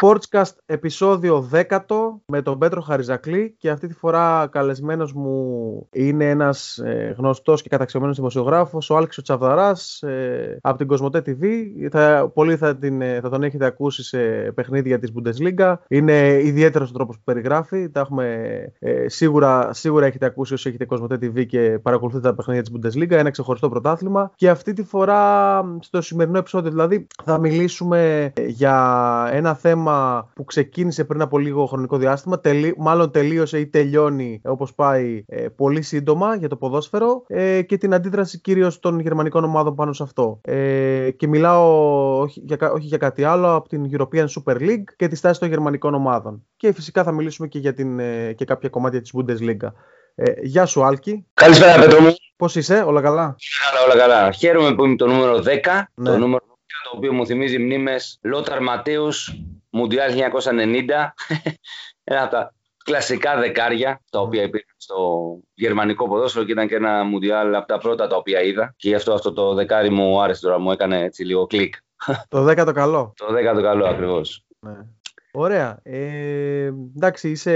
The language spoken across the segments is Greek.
Sportscast επεισόδιο 10 με τον Πέτρο Χαριζακλή και αυτή τη φορά καλεσμένος μου είναι ένας ε, γνωστός και καταξιωμένος δημοσιογράφος, ο Άλξο Τσαβδαράς ε, από την Κοσμοτέ TV. Θα, πολλοί θα, την, ε, θα τον έχετε ακούσει σε παιχνίδια της Bundesliga. Είναι ιδιαίτερος ο τρόπος που περιγράφει. Τα έχουμε, ε, σίγουρα, σίγουρα έχετε ακούσει όσοι έχετε Κοσμοτέ TV και παρακολουθείτε τα παιχνίδια της Bundesliga. Ένα ξεχωριστό πρωτάθλημα. Και αυτή τη φορά στο σημερινό επεισόδιο δηλαδή θα μιλήσουμε για ένα θέμα που ξεκίνησε πριν από λίγο χρονικό διάστημα, τελει, μάλλον τελείωσε ή τελειώνει όπως πάει ε, πολύ σύντομα για το ποδόσφαιρο ε, και την αντίδραση κυρίως των γερμανικών ομάδων πάνω σε αυτό. Ε, και μιλάω όχι για, όχι για κάτι άλλο από την European Super League και τη στάση των γερμανικών ομάδων. Και φυσικά θα μιλήσουμε και για την, ε, και κάποια κομμάτια της Bundesliga. Ε, γεια σου Άλκη. Καλησπέρα Πέτρο μου. Πώς είσαι, όλα καλά; Καλά, όλα καλά. Χαίρομαι που είμαι το νούμερο 10, ναι. το νούμερο το οποίο μου θυμίζει μνήμες Λόταρ Ματέους Μουντιάλ 1990, ένα από τα κλασικά δεκάρια τα οποία υπήρχαν στο γερμανικό ποδόσφαιρο και ήταν και ένα Μουντιάλ από τα πρώτα τα οποία είδα και γι' αυτό αυτό το δεκάρι μου άρεσε τώρα, μου έκανε έτσι λίγο κλικ. Το 10 το καλό. Το 10 το καλό ακριβώς. Ναι. Ωραία. Ε, εντάξει, είσαι,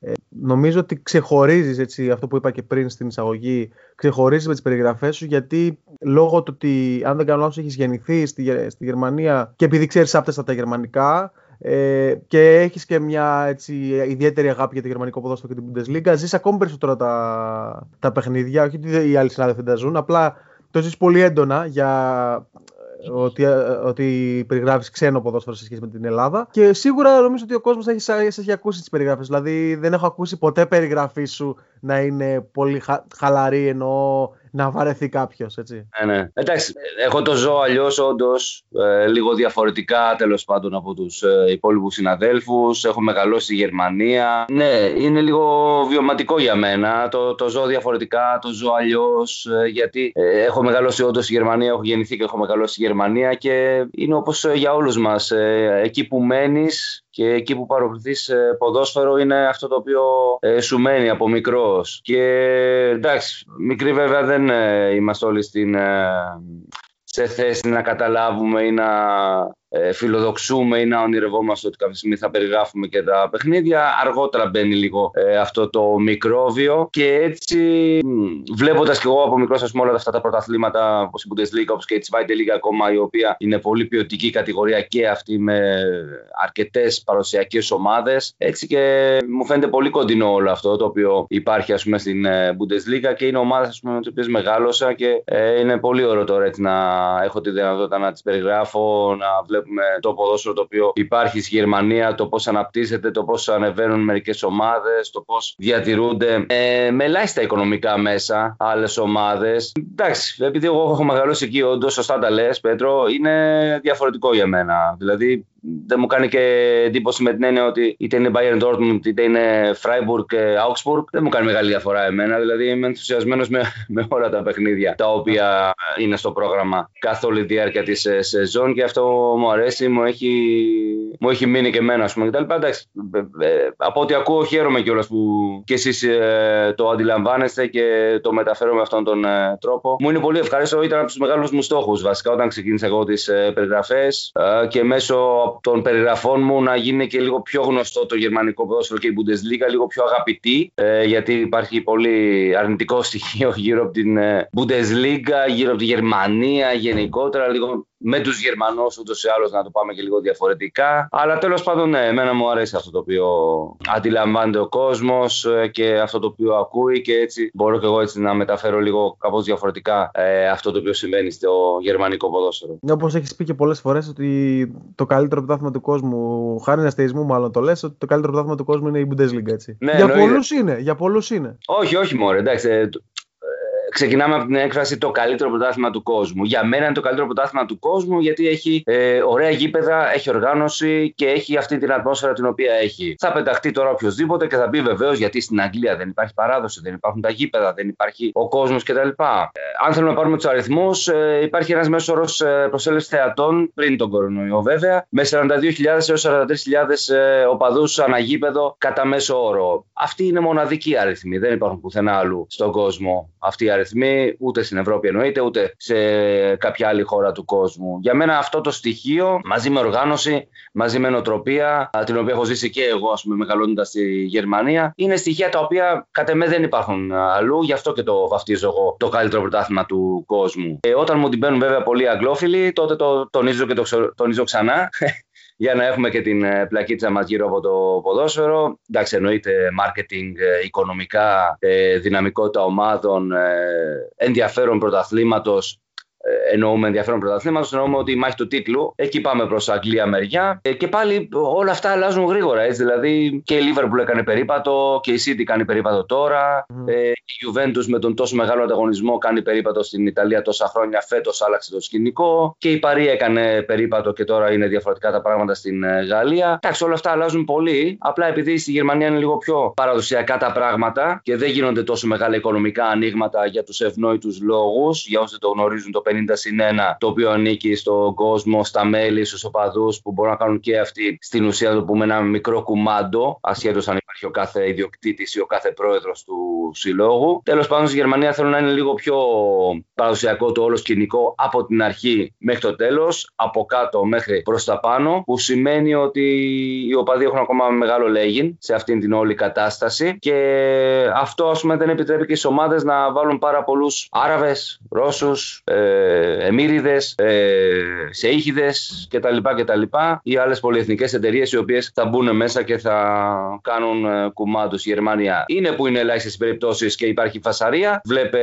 ε, νομίζω ότι ξεχωρίζεις έτσι, αυτό που είπα και πριν στην εισαγωγή, ξεχωρίζεις με τις περιγραφές σου γιατί λόγω του ότι αν δεν κάνω λάθος έχεις γεννηθεί στη, στη Γερμανία και επειδή ξέρεις άπτεστα τα γερμανικά ε, και έχεις και μια έτσι, ιδιαίτερη αγάπη για το γερμανικό ποδόσφαιρο και την Bundesliga, ζεις ακόμη περισσότερο τα, τα παιχνίδια, όχι ότι οι άλλοι συνάδελφοι δεν τα ζουν, απλά το ζεις πολύ έντονα για ότι, ότι περιγράφεις ξένο ποδόσφαιρο σε σχέση με την Ελλάδα. Και σίγουρα νομίζω ότι ο κόσμος έχει, έχει ακούσει τις περιγραφέ. Δηλαδή, δεν έχω ακούσει ποτέ περιγραφή σου να είναι πολύ χα, χαλαρή ενώ να βαρεθεί κάποιος, έτσι. Ναι, ναι. Εντάξει, εγώ το ζω αλλιώς, όντως, ε, λίγο διαφορετικά τέλος πάντων από τους ε, υπόλοιπους συναδέλφους. Έχω μεγαλώσει στη Γερμανία. Ναι, είναι λίγο βιωματικό για μένα. Το, το ζω διαφορετικά, το ζω αλλιώς. Ε, γιατί ε, έχω μεγαλώσει όντως στη Γερμανία, έχω γεννηθεί και έχω μεγαλώσει στη Γερμανία και είναι όπως ε, για όλους μας. Ε, εκεί που μένεις και εκεί που παρακολουθεί ποδόσφαιρο είναι αυτό το οποίο σου μένει από μικρός. Και εντάξει, μικρή βέβαια δεν είμαστε όλοι στην, σε θέση να καταλάβουμε ή να ε, φιλοδοξούμε ή να ονειρευόμαστε ότι κάποια στιγμή θα περιγράφουμε και τα παιχνίδια. Αργότερα μπαίνει λίγο ε, αυτό το μικρόβιο και έτσι βλέποντας και εγώ από μικρός πούμε όλα αυτά τα πρωταθλήματα όπως η Bundesliga όπως και η Zweite Liga ακόμα η οποία είναι πολύ ποιοτική κατηγορία και αυτή με αρκετές παρουσιακέ ομάδες. Έτσι και μου φαίνεται πολύ κοντινό όλο αυτό το οποίο υπάρχει ας πούμε στην ε, Bundesliga και είναι ομάδε με τις οποίες μεγάλωσα και ε, είναι πολύ ωραίο τώρα έτσι, να έχω τη δυνατότητα να τις περιγράφω, να βλέπω βλέπουμε το ποδόσφαιρο το οποίο υπάρχει στη Γερμανία, το πώς αναπτύσσεται, το πώς ανεβαίνουν μερικές ομάδες, το πώς διατηρούνται ε, με ελάχιστα οικονομικά μέσα άλλες ομάδες. Εντάξει, επειδή εγώ έχω μεγαλώσει εκεί, όντως, σωστά τα λες, Πέτρο, είναι διαφορετικό για μένα. Δηλαδή, δεν μου κάνει και εντύπωση με την έννοια ότι είτε είναι Bayern Dortmund είτε είναι Freiburg και Augsburg. Δεν μου κάνει μεγάλη διαφορά εμένα. Δηλαδή είμαι ενθουσιασμένος με, με όλα τα παιχνίδια τα οποία είναι στο πρόγραμμα καθ' όλη τη διάρκεια της ε, σεζόν και αυτό μου αρέσει, μου έχει, μου έχει μείνει και εμένα, ας πούμε. Εντάξει, ε, ε, από ό,τι ακούω, χαίρομαι κιόλας που κι εσείς το αντιλαμβάνεστε και το μεταφέρω με αυτόν τον τρόπο. Μου είναι πολύ ευχάριστο, ήταν από τους μεγάλους μου στόχους βασικά όταν ξεκίνησα εγώ τις περιγραφές και μέσω των περιγραφών μου να γίνει και λίγο πιο γνωστό το γερμανικό ποδόσφαιρο και η Bundesliga, λίγο πιο αγαπητή, ε, γιατί υπάρχει πολύ αρνητικό στοιχείο γύρω από την ε, Bundesliga, γύρω από τη Γερμανία γενικότερα, λίγο με τους Γερμανούς ούτως ή άλλως να το πάμε και λίγο διαφορετικά. Αλλά τέλος πάντων, ναι, εμένα μου αρέσει αυτό το οποίο αντιλαμβάνεται ο κόσμος ε, και αυτό το οποίο ακούει και έτσι μπορώ και εγώ έτσι να μεταφέρω λίγο κάπως διαφορετικά ε, αυτό το οποίο συμβαίνει στο γερμανικό ποδόσφαιρο. Όπως έχεις πει και πολλές φορές ότι το καλύτερο πρωτάθλημα του κόσμου, χάρη αστεϊσμού μάλλον το λες, ότι το καλύτερο πρωτάθλημα του κόσμου είναι η Bundesliga. Έτσι. Ναι, για πολλούς είναι. Για πολλούς είναι. Όχι, όχι, μωρέ, εντάξει. Ε, ξεκινάμε από την έκφραση το καλύτερο πρωτάθλημα του κόσμου. Για μένα είναι το καλύτερο πρωτάθλημα του κόσμου γιατί έχει ε, ωραία γήπεδα, έχει οργάνωση και έχει αυτή την ατμόσφαιρα την οποία έχει. Θα πεταχτεί τώρα οποιοδήποτε και θα πει βεβαίως γιατί στην Αγγλία δεν υπάρχει παράδοση, δεν υπάρχουν τα γήπεδα, δεν υπάρχει ο κόσμος κτλ. Ε, αν θέλουμε να πάρουμε τους αριθμούς, ε, υπάρχει ένας μέσος όρο ε, προσέλευσης θεατών πριν τον κορονοϊό βέβαια, με 42.000 έως 43.000 ε, οπαδούς αναγήπεδο κατά μέσο όρο. Αυτή είναι μοναδική αριθμή. Δεν υπάρχουν πουθενά άλλου στον κόσμο αυτοί οι αριθμοί, ούτε στην Ευρώπη εννοείται, ούτε σε κάποια άλλη χώρα του κόσμου. Για μένα αυτό το στοιχείο, μαζί με οργάνωση, μαζί με νοοτροπία, την οποία έχω ζήσει και εγώ, ας πούμε, μεγαλώνοντας στη Γερμανία, είναι στοιχεία τα οποία κατά με δεν υπάρχουν αλλού, γι' αυτό και το βαφτίζω εγώ το καλύτερο πρωτάθλημα του κόσμου. Ε, όταν μου την παίρνουν βέβαια πολλοί αγγλόφιλοι, τότε το τονίζω και το τονίζω ξανά για να έχουμε και την ε, πλακίτσα μας γύρω από το ποδόσφαιρο. Εντάξει, εννοείται marketing, ε, οικονομικά, ε, δυναμικότητα ομάδων, ενδιαφέρον πρωταθλήματος ε, εννοούμε ενδιαφέρον πρωταθλήματος, εννοούμε ότι η μάχη του τίτλου. Εκεί πάμε προς Αγγλία μεριά. Ε, και πάλι όλα αυτά αλλάζουν γρήγορα. Έτσι, δηλαδή και η Liverpool έκανε περίπατο και η City κάνει περίπατο τώρα. Mm. Ε, η Juventus με τον τόσο μεγάλο ανταγωνισμό κάνει περίπατο στην Ιταλία τόσα χρόνια. Φέτος άλλαξε το σκηνικό. Και η Παρή έκανε περίπατο και τώρα είναι διαφορετικά τα πράγματα στην ε, Γαλλία. Εντάξει, όλα αυτά αλλάζουν πολύ. Απλά επειδή στη Γερμανία είναι λίγο πιο παραδοσιακά τα πράγματα και δεν γίνονται τόσο μεγάλα οικονομικά ανοίγματα για τους ευνόητους λόγους. Για όσοι το γνωρίζουν, το 50 συν 1, το οποίο ανήκει στον κόσμο, στα μέλη, στους οπαδούς, που μπορούν να κάνουν και αυτοί στην ουσία, το πούμε, ένα μικρό κουμάντο, ασχέτως αν υπάρχει ο κάθε ιδιοκτήτης ή ο κάθε πρόεδρος του συλλόγου. Τέλος πάντων, στη Γερμανία θέλω να είναι λίγο πιο παραδοσιακό το όλο σκηνικό από την αρχή μέχρι το τέλος, από κάτω μέχρι προς τα πάνω, που σημαίνει ότι οι οπαδοί έχουν ακόμα μεγάλο λέγειν σε αυτήν την όλη κατάσταση και αυτό ας πούμε δεν επιτρέπει και στις ομάδες να βάλουν πάρα πολλούς Άραβες, Ρώσους, ε, εμμύριδες, ε, σεΐχιδες κτλ. κτλ. ή άλλες πολυεθνικές εταιρείες οι οποίες θα μπουν μέσα και θα κάνουν ε, κουμάντου. Η Γερμανία είναι που είναι ελάχιστες περιπτώσεις και υπάρχει φασαρία. Βλέπε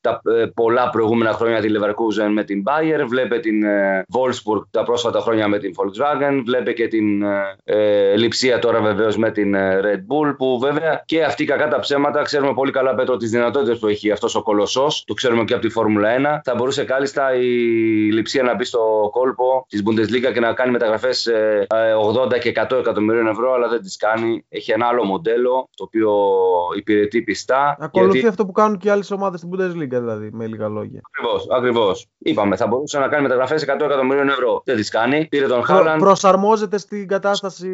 τα ε, πολλά προηγούμενα χρόνια τη Leverkusen με την Bayer, βλέπε την ε, Wolfsburg τα πρόσφατα χρόνια με την Volkswagen, βλέπε και την ε, Λιψία τώρα βεβαίως με την Red Bull, που βέβαια και αυτή κακά τα ψέματα ξέρουμε πολύ καλά Πέτρο τις δυνατότητες που έχει αυτός ο κολοσσός, το ξέρουμε και από τη Φόρμουλα 1. Θα μπορούσε κάλλιστα η Λιψία να μπει στο κόλπο της Bundesliga και να κάνει μεταγραφές 80 ε, και 100 εκατομμυρίων ευρώ, αλλά δεν τις κάνει. Έχει ένα άλλο μοντέλο το οποίο υπηρετεί πιστά. Ακολουθεί γιατί... αυτό που κάνουν και άλλες ομάδες στην Bundesliga, δηλαδή, με λίγα λόγια. Ακριβώς. Ακριβώς. Είπαμε, θα μπορούσε να κάνει μεταγραφές 100 εκατομμυρίων ευρώ. Δεν τις κάνει. Πήρε τον Χάλαντ. Προσαρμόζεται στην κατάσταση,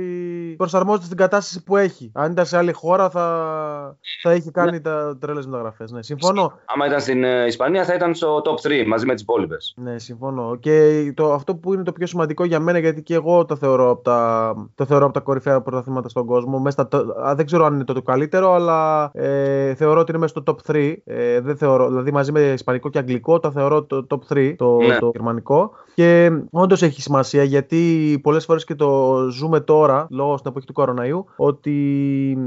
προσαρμόζεται στην κατάσταση που έχει. Αν ήταν σε άλλη χώρα, θα, θα έχει κάνει ναι. τα τρέλες μεταγραφές. Ναι, συμφωνώ. Άμα ήταν στην ε, Ισπανία, θα ήταν στο top 3 μαζί με τις υπόλοιπες. Ναι, συμφωνώ. Και το, αυτό που είναι το πιο σημαντικό για μένα, γιατί και εγώ το θεωρώ από τα, το θεωρώ από τα κορυφαία πρωταθλήματα στον κόσμο. Μέσα το, δεν ξέρω αν είναι το, το καλύτερο, αλλά ε, θεωρώ ότι είναι μέσα στο top 3. Ε, δεν θεωρώ, δηλαδή μαζί με ισπανικό και αγγλικό, τα θεωρώ το top 3, το, ναι. το γερμανικό. Και όντως έχει σημασία γιατί πολλές φορές και το ζούμε τώρα, λόγω στην εποχή του κοροναϊού, ότι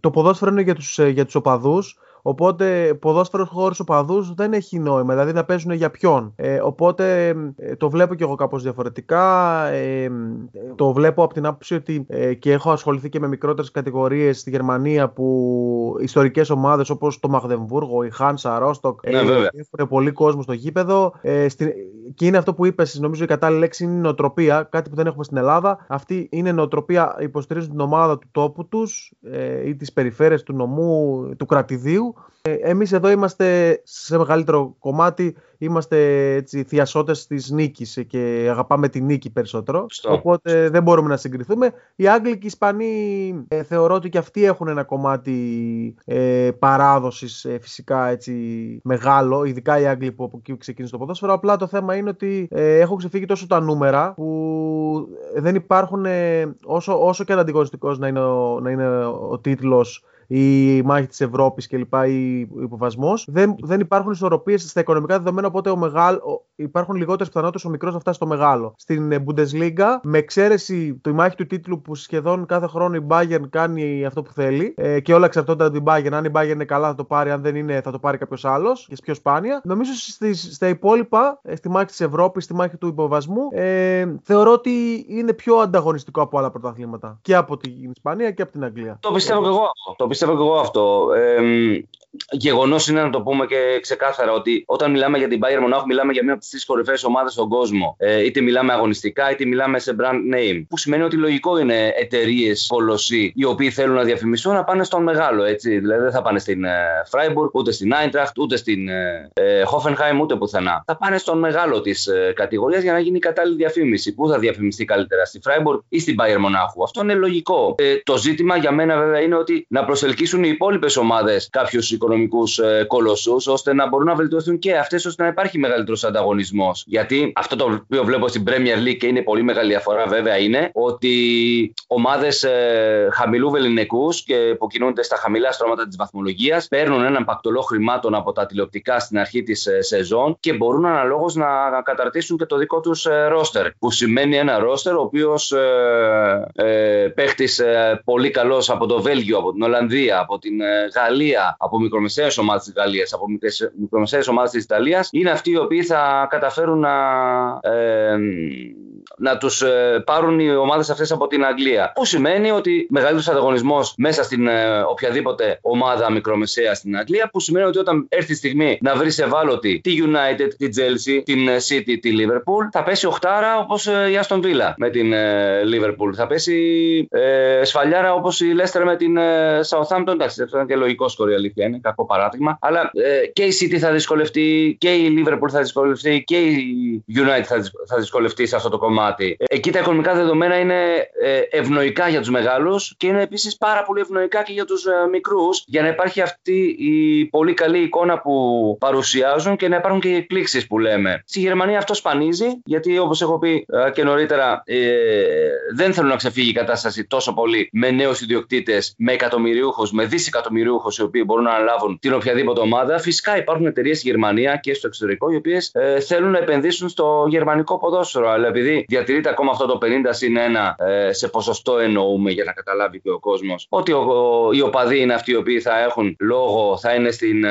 το ποδόσφαιρο είναι για τους για τους οπαδούς Οπότε ποδόσφαιρος χωρί οπαδού δεν έχει νόημα, δηλαδή να παίζουν για ποιον. Ε, οπότε ε, το βλέπω και εγώ κάπως διαφορετικά. Ε, το βλέπω από την άποψη ότι ε, και έχω ασχοληθεί και με μικρότερες κατηγορίες στη Γερμανία που ιστορικές ομάδες όπως το Μαγδεμβούργο, η Χάνσα, Ρόστοκ ναι, έχουν πολύ κόσμο στο γήπεδο. Στην, και είναι αυτό που είπες, νομίζω η κατάλληλη λέξη είναι η νοοτροπία, κάτι που δεν έχουμε στην Ελλάδα. Αυτή είναι η νοοτροπία, υποστηρίζουν την ομάδα του τόπου τους ή τις περιφέρειες του νομού, του κρατηδίου ε, εμείς εδώ είμαστε σε μεγαλύτερο κομμάτι, είμαστε έτσι, θειασότες της νίκης και αγαπάμε τη νίκη περισσότερο. Οπότε δεν μπορούμε να συγκριθούμε. Οι Άγγλοι και οι Ισπανοί ε, θεωρώ ότι και αυτοί έχουν ένα κομμάτι ε, παράδοσης ε, φυσικά έτσι, μεγάλο, ειδικά οι Άγγλοι που από εκεί ξεκίνησαν το ποδόσφαιρο. Απλά το θέμα είναι ότι ε, έχουν ξεφύγει τόσο τα νούμερα που δεν υπάρχουν, όσο, όσο και ανταγωνιστικός να είναι ο, να είναι ο τίτλος η μάχη της Ευρώπης κλπ. ή ο υποβασμός. Δεν, δεν υπάρχουν ισορροπίες στα οικονομικά δεδομένα. Οπότε ο, μεγάλ, υπάρχουν λιγότερες πιθανότητες ο μικρός να φτάσει στο μεγάλο. Στην ε, Bundesliga, με εξαίρεση τη μάχη του τίτλου που σχεδόν κάθε χρόνο η Bayern κάνει αυτό που θέλει ε, και όλα εξαρτώνται από την Bayern. Αν η Bayern είναι καλά θα το πάρει, αν δεν είναι θα το πάρει κάποιος άλλος και πιο σπάνια. Νομίζω στις, στα υπόλοιπα, ε, στη μάχη της Ευρώπης, στη μάχη του υποβασμού, ε, θεωρώ ότι είναι πιο ανταγωνιστικό από άλλα πρωταθλήματα. Και από την Ισπανία και από την Αγγλία. Το πιστεύω και εγώ αυτό. Το πιστεύω και εγώ αυτό. Ε, Γεγονός είναι να το πούμε και ξεκάθαρα ότι όταν μιλάμε για την Bayern Μονάχου, μιλάμε για μία από τις τρεις κορυφαίες ομάδες στον κόσμο. Ε, είτε μιλάμε αγωνιστικά, είτε μιλάμε σε brand name. Που σημαίνει ότι λογικό είναι εταιρείες κολοσσοί οι οποίοι θέλουν να διαφημιστούν να πάνε στον μεγάλο. Έτσι. Δηλαδή δεν θα πάνε στην ε, Freiburg, ούτε στην Eintracht, ούτε στην ε, ε, Hoffenheim, ούτε πουθενά. Θα πάνε στον μεγάλο της ε, κατηγορίας για να γίνει κατάλληλη διαφήμιση. Πού θα διαφημιστεί καλύτερα, στη Freiburg ή στην Bayern Μονάχου. Αυτό είναι λογικό. Ε, το ζήτημα για μένα βέβαια είναι ότι να προσελκύσουν οι υπόλοιπες ομάδες κάποιους οικονομικούς ε, κολοσσούς, ώστε να μπορούν να βελτιωθούν και αυτές, ώστε να υπάρχει μεγαλύτερος ανταγωνισμός. Γιατί αυτό το οποίο βλέπω στην Premier League και είναι πολύ μεγάλη διαφορά βέβαια είναι ότι ομάδες ε, χαμηλού βεληνικούς και που κινούνται στα χαμηλά στρώματα της βαθμολογίας παίρνουν έναν πακτολό χρημάτων από τα τηλεοπτικά στην αρχή της ε, σεζόν και μπορούν αναλόγως να καταρτήσουν και το δικό τους ρόστερ. Που σημαίνει ένα ρόστερ ο οποίος ε, ε, παίχτης ε, πολύ καλός από το Βέλγιο, από την Ολλανδία, από την Γαλλία, από μικρομεσαίες ομάδες της Γαλλίας, από μικρομεσαίες ομάδες της Ιταλίας, είναι αυτοί οι οποίοι θα καταφέρουν να, ε, να τους ε, πάρουν οι ομάδες αυτές από την Αγγλία. Που σημαίνει ότι μεγαλύτερος ανταγωνισμός μέσα στην ε, οποιαδήποτε ομάδα μικρομεσαία στην Αγγλία, που σημαίνει ότι όταν έρθει η στιγμή να βρει ευάλωτη τη United, τη Chelsea, την City, τη Liverpool, θα πέσει οχτάρα όπως η Aston Villa με την Liverpool. Θα πέσει ε, σφαλιάρα όπως η Leicester με την Southampton. Εντάξει, αυτό είναι και λογικό σκορ αλήθεια είναι κακό παράδειγμα. Αλλά ε, και η City θα δυσκολευτεί και η Liverpool θα δυσκολευτεί και η United θα, θα δυσκολευτεί σε αυτό το κομμάτι. Ε, εκεί τα οικονομικά δεδομένα είναι ε, ευνοϊκά για τους μεγάλους και είναι επίσης πάρα πολύ ευνοϊκά και για τους ε, μικρούς για να υπάρχει αυτή η πολύ καλή εικόνα που παρουσιάζουν και να υπάρχουν και οι εκπλήξεις που λέμε. Στη Γερμανία αυτό σπανίζει γιατί όπως έχω πει ε, και νωρίτερα ε, δεν θέλουν να ξεφύγει η κατάσταση τόσο πολύ με νέους ιδιοκτήτες, με εκατομμυριούχους, με δισεκατομμυριούχους οι οποίοι μπορούν να αναλάβουν την οποιαδήποτε ομάδα. Φυσικά υπάρχουν εταιρείες στη Γερμανία και στο εξωτερικό οι οποίες ε, θέλουν να επενδύσουν στο γερμανικό ποδόσφαιρο. Αλλά επειδή διατηρείται ακόμα αυτό το 50 συν 1 ε, σε ποσοστό εννοούμε για να καταλάβει και ο κόσμος ότι ο, ο, οι οπαδοί είναι αυτοί οι οποίοι θα έχουν λόγο, θα είναι, στην, ε,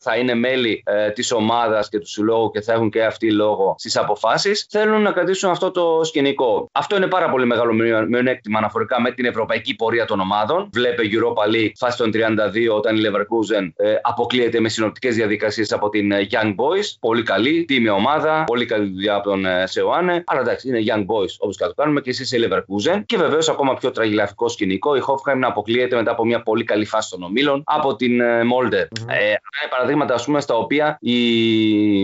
θα είναι μέλη ε, της ομάδας και του συλλόγου και θα έχουν και αυτοί λόγο στις αποφάσεις, θέλουν να κρατήσουν αυτό το σκηνικό. Αυτό είναι πάρα πολύ μεγάλο μειονέκτημα αναφορικά με την ευρωπαϊκή πορεία των ομάδων. Βλέπε Europa League φάση των 32 όταν η Leverkusen ε, αποκλείεται με συνοπτικές διαδικασίες από την ε, Young Boys. Πολύ καλή, τίμια ομάδα, πολύ καλή δουλειά από τον ε, Σεωάνε. Αλλά εντάξει, είναι Young Boys όπως και το κάνουμε και εσεί η Leverkusen. Και βεβαίως ακόμα πιο τραγιλαφικό σκηνικό, η Hoffenheim να αποκλείεται μετά από μια πολύ καλή φάση των ομίλων από την Molde. Mm-hmm. Ε, είναι παραδείγματα ας πούμε, στα οποία οι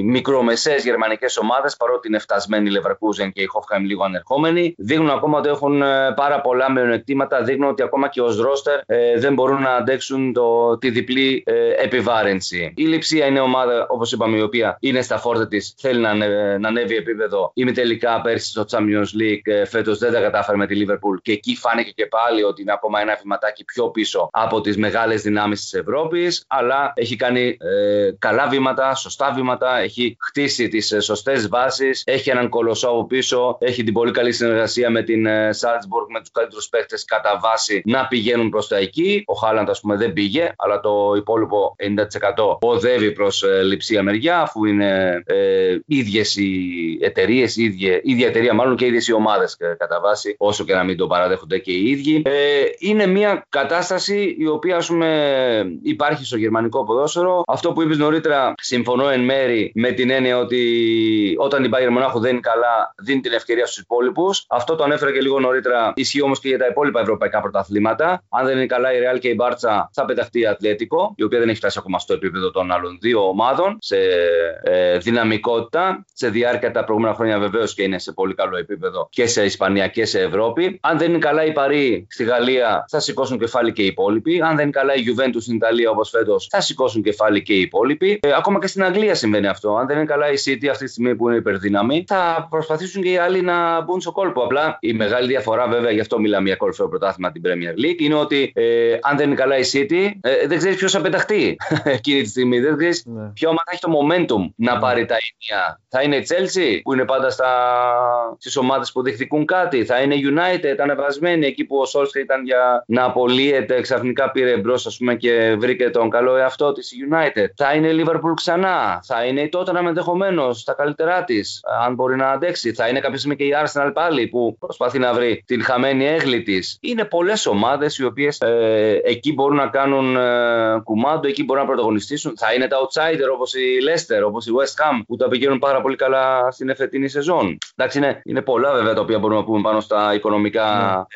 μικρομεσαίες γερμανικές ομάδες, παρότι είναι φτασμένοι η Leverkusen και η Hoffenheim λίγο ανερχόμενοι, δείχνουν ακόμα ότι έχουν πάρα πολλά μειονεκτήματα, δείχνουν ότι ακόμα και ως ρόστερ ε, δεν μπορούν να αντέξουν το, τη διπλή ε, επιβάρυνση. Η Λιψία είναι ομάδα, όπως είπαμε, η οποία είναι στα φόρτα της, θέλει να, να ανέβει επίπεδο. Είμαι τελικά πέρσι στο Champions League, ε, φέτος δεν τα κατάφερε με τη Liverpool και εκεί φάνηκε και πάλι ότι είναι ακόμα ένα βηματάκι πιο πίσω από τις μεγάλες δυνάμεις της Ευρώπης. Αλλά έχει κάνει ε, καλά βήματα, σωστά βήματα, έχει χτίσει τις ε, σωστές βάσεις, έχει έναν κολοσσό από πίσω, έχει την πολύ καλή συνεργασία με την Salzburg, με τους καλύτερους παίχτε κατά βάση να πηγαίνουν προς τα εκεί. Ο Χάλαντ, ας πούμε, δεν πήγε, αλλά το υπόλοιπο 90% οδεύει προς ε, λειψία μεριά, αφού είναι ε, ίδιες οι εταιρείες, ίδια, ίδια εταιρεία μάλλον και ίδιες οι ομάδες κατά βάση, όσο και να μην το παραδέχονται και οι ίδιοι. Ε, είναι μια κατάσταση η οποία ας πούμε, υπάρχει στο γερμανικό ποδόσφαιρο. Αυτό που είπες νωρίτερα, συμφωνώ εν μέρη με την έννοια ότι όταν η Bayern Μονάχου δεν είναι καλά, δίνει την ευκαιρία στους υπόλοιπους. Αυτό το ανέφερα και λίγο νωρίτερα. Ισχύει όμως και για τα υπόλοιπα ευρωπαϊκά πρωταθλήματα. Αν δεν είναι καλά η Real και η Μπάρτσα, θα πεταχτεί η Ατλέτικο, η οποία δεν έχει φτάσει ακόμα στο επίπεδο των άλλων δύο ομάδων σε ε, δυναμικότητα. Σε διάρκεια τα προηγούμενα χρόνια βεβαίως και είναι σε σε πολύ καλό επίπεδο και σε Ισπανία και σε Ευρώπη. Αν δεν είναι καλά οι Παρή στη Γαλλία, θα σηκώσουν κεφάλι και οι υπόλοιποι. Αν δεν είναι καλά η Juventus στην Ιταλία όπως φέτος, θα σηκώσουν κεφάλι και οι υπόλοιποι. Ε, ακόμα και στην Αγγλία συμβαίνει αυτό. Αν δεν είναι καλά η City αυτή τη στιγμή που είναι υπερδύναμη, θα προσπαθήσουν και οι άλλοι να μπουν στο κόλπο. Απλά η μεγάλη διαφορά, βέβαια, γι' αυτό μιλάμε για κορυφαίο πρωτάθλημα την Premier League, είναι ότι ε, αν δεν είναι καλά η City, ε, δεν ξέρεις ποιος θα πεταχτεί εκείνη τη στιγμή. Δεν ξέρεις ναι. ποιο ομάδα έχει το momentum να ναι. πάρει τα ίδια. Θα είναι η Chelsea που είναι πάντα στις ομάδες που διεκδικούν κάτι. Θα είναι η United ανεβασμένη εκεί που ο Σόλσκα ήταν για να απολύεται. Ξαφνικά πήρε μπρος και βρήκε τον καλό εαυτό της United. Θα είναι η Liverpool ξανά. Θα είναι η Tottenham ενδεχομένως στα καλύτερά της, αν μπορεί να αντέξει. Θα είναι κάποια στιγμή και η Arsenal πάλι που προσπαθεί να βρει την χαμένη έγκλη της. Είναι πολλές ομάδες οι οποίες ε, εκεί μπορούν να κάνουν ε, κουμάντο, εκεί μπορούν να πρωταγωνιστήσουν. Θα είναι τα outsider όπως η Leicester, όπως η West Ham που τα πηγαίνουν πάρα πολύ καλά στην εφετινή σεζόν. Εντάξει, είναι, είναι πολλά βέβαια τα οποία μπορούμε να πούμε πάνω στα οικονομικά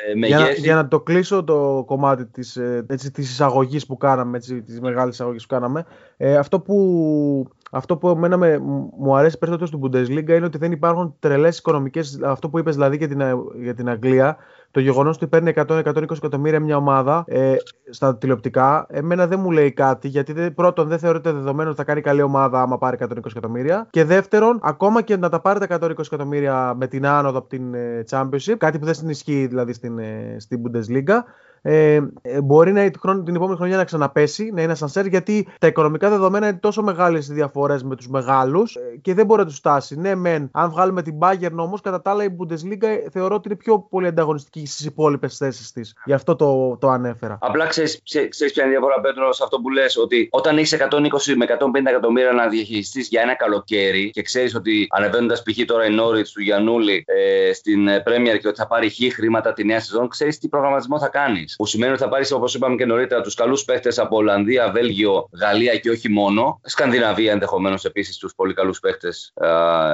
ναι. ε, μεγέθη. Για, για, να το κλείσω το κομμάτι της ε, της εισαγωγής που κάναμε, της μεγάλης εισαγωγής που κάναμε, ε, αυτό που αυτό που εμένα με, μου αρέσει περισσότερο στην Bundesliga είναι ότι δεν υπάρχουν τρελές οικονομικές. Αυτό που είπες δηλαδή για την, για την Αγγλία, το γεγονός ότι παίρνει 100-120 εκατομμύρια μια ομάδα ε, στα τηλεοπτικά, εμένα δεν μου λέει κάτι γιατί δεν, πρώτον δεν θεωρείται δεδομένο ότι θα κάνει καλή ομάδα άμα πάρει 120 εκατομμύρια. Και δεύτερον, ακόμα και να τα πάρει τα 120 εκατομμύρια με την άνοδο από την ε, Championship, κάτι που δεν συνισχύει δηλαδή στην, ε, στην Bundesliga, ε, ε, μπορεί να, την επόμενη χρονιά να ξαναπέσει, να είναι σανσέρ, γιατί τα οικονομικά δεδομένα είναι τόσο μεγάλες οι διαφορές με τους μεγάλους ε, και δεν μπορεί να τους φτάσει. Ναι, μεν, αν βγάλουμε την Bayern όμως, κατά τα άλλα η Bundesliga θεωρώ ότι είναι πιο πολύ ανταγωνιστική στις υπόλοιπες θέσεις της. Γι' αυτό το, το ανέφερα. Απλά ξέρεις ποια είναι η διαφορά, Πέτρο, σε αυτό που λες, ότι όταν έχεις 120 με 150 εκατομμύρια να διαχειριστείς για ένα καλοκαίρι και ξέρεις ότι ανεβαίνοντας π.χ. τώρα η Νόριτ του Γιανούλη ε, στην Premier και ότι θα πάρει χι χρήματα τη νέα σεζόν, ξέρεις τι προγραμματισμό θα κάνεις. Που σημαίνει ότι θα πάρεις, όπως είπαμε και νωρίτερα, τους καλούς παίχτες από Ολλανδία, Βέλγιο, Γαλλία και όχι μόνο. Σκανδιναβία ενδεχομένως επίσης τους πολύ καλούς παίχτες,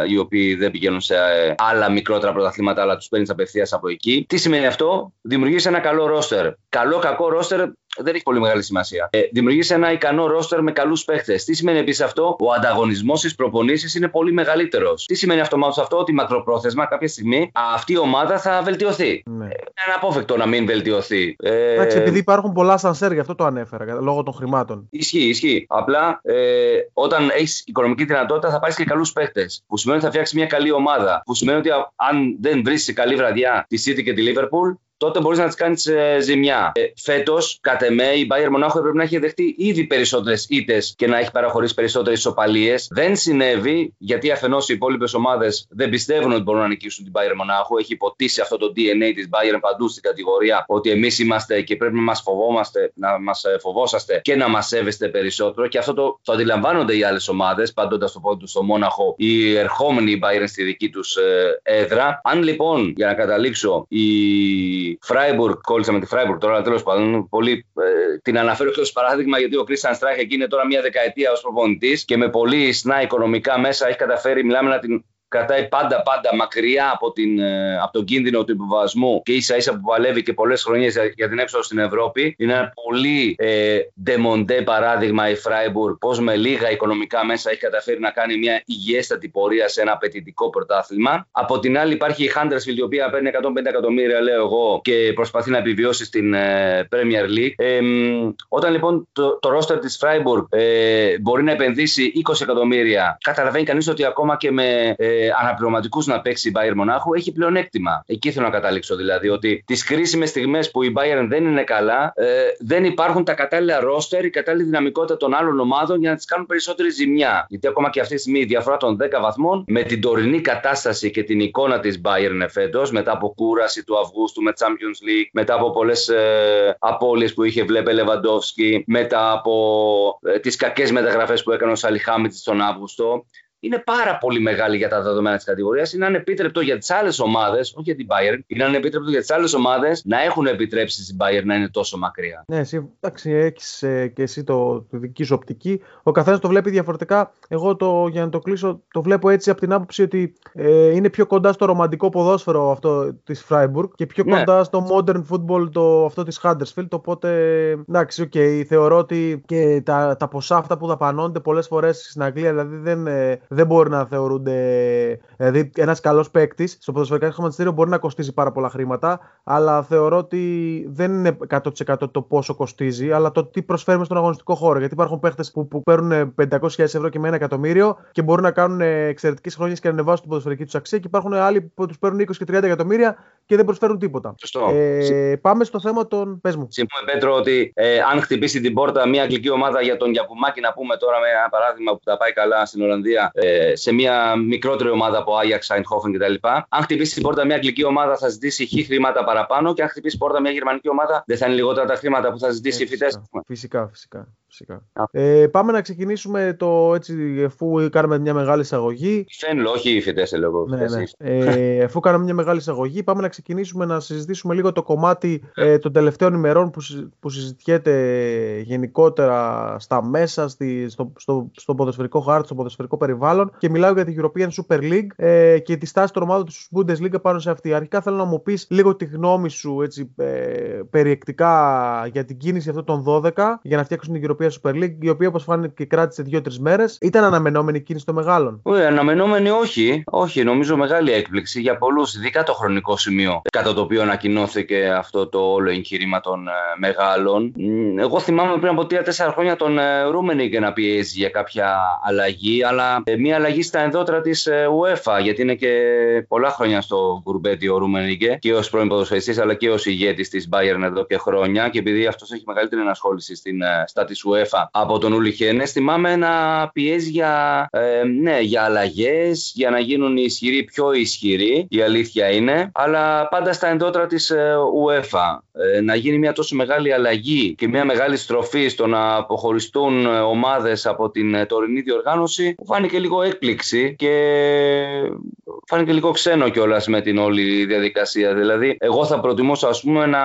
οι οποίοι δεν πηγαίνουν σε ε, άλλα μικρότερα πρωταθλήματα, αλλά τους παίρνεις απευθείας από εκεί. Τι σημαίνει αυτό, δημιουργείς ένα καλό ρόστερ. Καλό, κακό ρόστερ δεν έχει πολύ μεγάλη σημασία. Ε, Δημιουργεί ένα ικανό ρόστερ με καλούς παίχτες. Τι σημαίνει επίσης αυτό, ο ανταγωνισμός στις προπονήσεις είναι πολύ μεγαλύτερος. Τι σημαίνει αυτό μάλλον αυτό, ότι μακροπρόθεσμα κάποια στιγμή αυτή η ομάδα θα βελτιωθεί. Ναι. Ε, είναι αναπόφευκτο να μην βελτιωθεί. Ε, Εντάξει, επειδή υπάρχουν πολλά σανσέρ, γι' αυτό το ανέφερα, λόγω των χρημάτων. Ισχύει, ισχύει. Απλά ε, όταν έχεις οικονομική δυνατότητα θα πάρεις και καλούς παίχτες. Που σημαίνει ότι θα φτιάξεις μια καλή ομάδα. Που σημαίνει ότι αν δεν βρεις καλή βραδιά τη City και τη Liverpool, τότε μπορείς να τη κάνεις ε, ζημιά. Ε, Φέτος, κατ' εμέ, η Bayern Μονάχο πρέπει να έχει δεχτεί ήδη περισσότερες ήττες και να έχει παραχωρήσει περισσότερες ισοπαλίες. Δεν συνέβη, γιατί αφενός οι υπόλοιπες ομάδες δεν πιστεύουν ότι μπορούν να νικήσουν την Bayern Μονάχο. Έχει υποτίσει αυτό το DNA της Bayern παντού στην κατηγορία ότι εμείς είμαστε και πρέπει να μας φοβόμαστε, να μας ε, φοβόσαστε και να μας σέβεστε περισσότερο. Και αυτό το, το αντιλαμβάνονται οι άλλες ομάδες, παντώντας το πόδι τους στο Μόναχο, οι ερχόμενοι Bayern στη δική τους ε, έδρα. Αν λοιπόν, για να καταλήξω, η Φράιμπουργκ, κόλλησα με τη Φράιμπουργκ τώρα, τέλος πάντων. Πολύ, ε, την αναφέρω και ως παράδειγμα γιατί ο Κρίστιαν Στράιχ εκεί είναι τώρα μια δεκαετία ως προπονητής και με πολύ ισχνά οικονομικά μέσα έχει καταφέρει, μιλάμε να την κρατάει πάντα πάντα μακριά από, την, ε, από τον κίνδυνο του υποβιβασμού και ίσα ίσα που παλεύει και πολλές χρονιές για την έξοδο στην Ευρώπη. Είναι ένα πολύ ε, ντεμοντέ παράδειγμα η Φράιμπουργκ πώς με λίγα οικονομικά μέσα έχει καταφέρει να κάνει μια υγιέστατη πορεία σε ένα απαιτητικό πρωτάθλημα. Από την άλλη υπάρχει η Χάντερσφιλντ η οποία παίρνει 150 εκατομμύρια λέω εγώ και προσπαθεί να επιβιώσει στην ε, Premier League. Ε, όταν λοιπόν το, το ρόστερ της Φράιμπουργκ ε, μπορεί να επενδύσει 20 εκατομμύρια καταλαβαίνει κανείς ότι ακόμα και με ε, αναπληρωματικούς να παίξει η Bayern Μονάχου έχει πλεονέκτημα. Εκεί θέλω να καταλήξω δηλαδή ότι τις κρίσιμες στιγμές που η Bayern δεν είναι καλά, ε, δεν υπάρχουν τα κατάλληλα ρόστερ, η κατάλληλη δυναμικότητα των άλλων ομάδων για να τις κάνουν περισσότερη ζημιά. Γιατί ακόμα και αυτή τη στιγμή η διαφορά των 10 βαθμών με την τωρινή κατάσταση και την εικόνα της Bayern φέτος, μετά από κούραση του Αυγούστου με Champions League, μετά από πολλές ε, απώλειες που είχε βλέπε Λεβαντόφσκι, μετά από ε, τις κακές μεταγραφές που έκανε ο Σαλιχάμιτς τον Αύγουστο είναι πάρα πολύ μεγάλη για τα δεδομένα της κατηγορίας. Είναι ανεπίτρεπτο για τις άλλες ομάδες, όχι για την Bayern, είναι ανεπίτρεπτο για τις άλλες ομάδες να έχουν επιτρέψει στην Bayern να είναι τόσο μακριά. Ναι, εσύ εντάξει, έχεις ε, και εσύ το, το δική σου οπτική. Ο καθένας το βλέπει διαφορετικά. Εγώ το, για να το κλείσω, το βλέπω έτσι από την άποψη ότι ε, είναι πιο κοντά στο ρομαντικό ποδόσφαιρο αυτό της Freiburg και πιο ναι. κοντά στο modern football το, αυτό της Huddersfield. Οπότε εντάξει, okay, θεωρώ ότι και τα, τα ποσά αυτά που δαπανώνται πολλές φορές στην Αγγλία, δηλαδή δεν. Ε, δεν μπορεί να θεωρούνται. Δηλαδή, ένας καλός παίκτης στο ποδοσφαιρικό χρηματιστήριο μπορεί να κοστίζει πάρα πολλά χρήματα, αλλά θεωρώ ότι δεν είναι 100% το πόσο κοστίζει, αλλά το τι προσφέρουμε στον αγωνιστικό χώρο. Γιατί υπάρχουν παίκτες που, που παίρνουν 500.000 ευρώ και με ένα εκατομμύριο και μπορούν να κάνουν εξαιρετικές χρονιέ και να ανεβάσουν την ποδοσφαιρική τους αξία, και υπάρχουν άλλοι που τους παίρνουν 20 και 30 εκατομμύρια και δεν προσφέρουν τίποτα. Ε, πάμε στο θέμα των. Πες μου. Συμφωνώ, Πέτρο, ότι ε, αν χτυπήσει την πόρτα μια αγγλική ομάδα για τον Γιακουμάκη, να πούμε τώρα με ένα παράδειγμα που τα πάει καλά στην Ολλανδία, ε, σε μια μικρότερη ομάδα από Ajax, Eindhoven κτλ. Αν χτυπήσει την πόρτα μια αγγλική ομάδα, θα ζητήσει χ χρήματα παραπάνω και αν χτυπήσει την πόρτα μια γερμανική ομάδα, δεν θα είναι λιγότερα τα χρήματα που θα ζητήσει ε, η φυτέ. Φυσικά, φυσικά. φυσικά. Ε, πάμε να ξεκινήσουμε το έτσι, αφού κάνουμε μια μεγάλη εισαγωγή. Φαίνεται, όχι οι φυτέ, λέω. Ναι, ναι. Ε, αφού κάναμε μια μεγάλη εισαγωγή, πάμε να ξεκινήσουμε να συζητήσουμε λίγο το κομμάτι ε, των τελευταίων ημερών που, που συζητιέται γενικότερα στα μέσα, στη, στο, στο, στο ποδοσφαιρικό χάρτη, στο ποδοσφαιρικό περιβάλλον και μιλάω για την European Super League ε, και τη στάση των ομάδων του Bundesliga πάνω σε αυτή. Αρχικά θέλω να μου πεις λίγο τη γνώμη σου έτσι, ε, περιεκτικά για την κίνηση αυτών των 12 για να φτιάξουν την European Super League, η οποία όπως φάνηκε και κράτησε 2-3 μέρες. Ήταν αναμενόμενη η κίνηση των μεγάλων; Όχι, αναμενόμενη όχι. Όχι, νομίζω μεγάλη έκπληξη για πολλούς, ειδικά το χρονικό σημείο κατά το οποίο ανακοινώθηκε αυτό το όλο εγχείρημα των ε, μεγάλων. Εγώ θυμάμαι πριν από 3-4 χρόνια τον ε, Ρούμενιγκ να πιέζει για κάποια αλλαγή, αλλά ε, μια αλλαγή στα ενδότρα της ε, UEFA, γιατί είναι και πολλά χρόνια στο κουρμπέτι ο Ρούμενιγκ και ως πρώην ποδοσφαιριστής, αλλά και ως ηγέτης της Bayern εδώ και χρόνια. Και επειδή αυτός έχει μεγαλύτερη ενασχόληση στην ε, στα της UEFA από τον Ούλη Χένες, θυμάμαι να πιέζει για, ε, ναι, για αλλαγές, για να γίνουν οι ισχυροί πιο ισχυροί. Η αλήθεια είναι, αλλά πάντα στα ενδότρα της UEFA. Ε, να γίνει μια τόσο μεγάλη αλλαγή και μια μεγάλη στροφή στο να αποχωριστούν ομάδες από την τωρινή διοργάνωση, μου φάνηκε λίγο έκπληξη και φάνηκε λίγο ξένο κιόλας με την όλη διαδικασία. Δηλαδή, εγώ θα προτιμούσα, ας πούμε, να,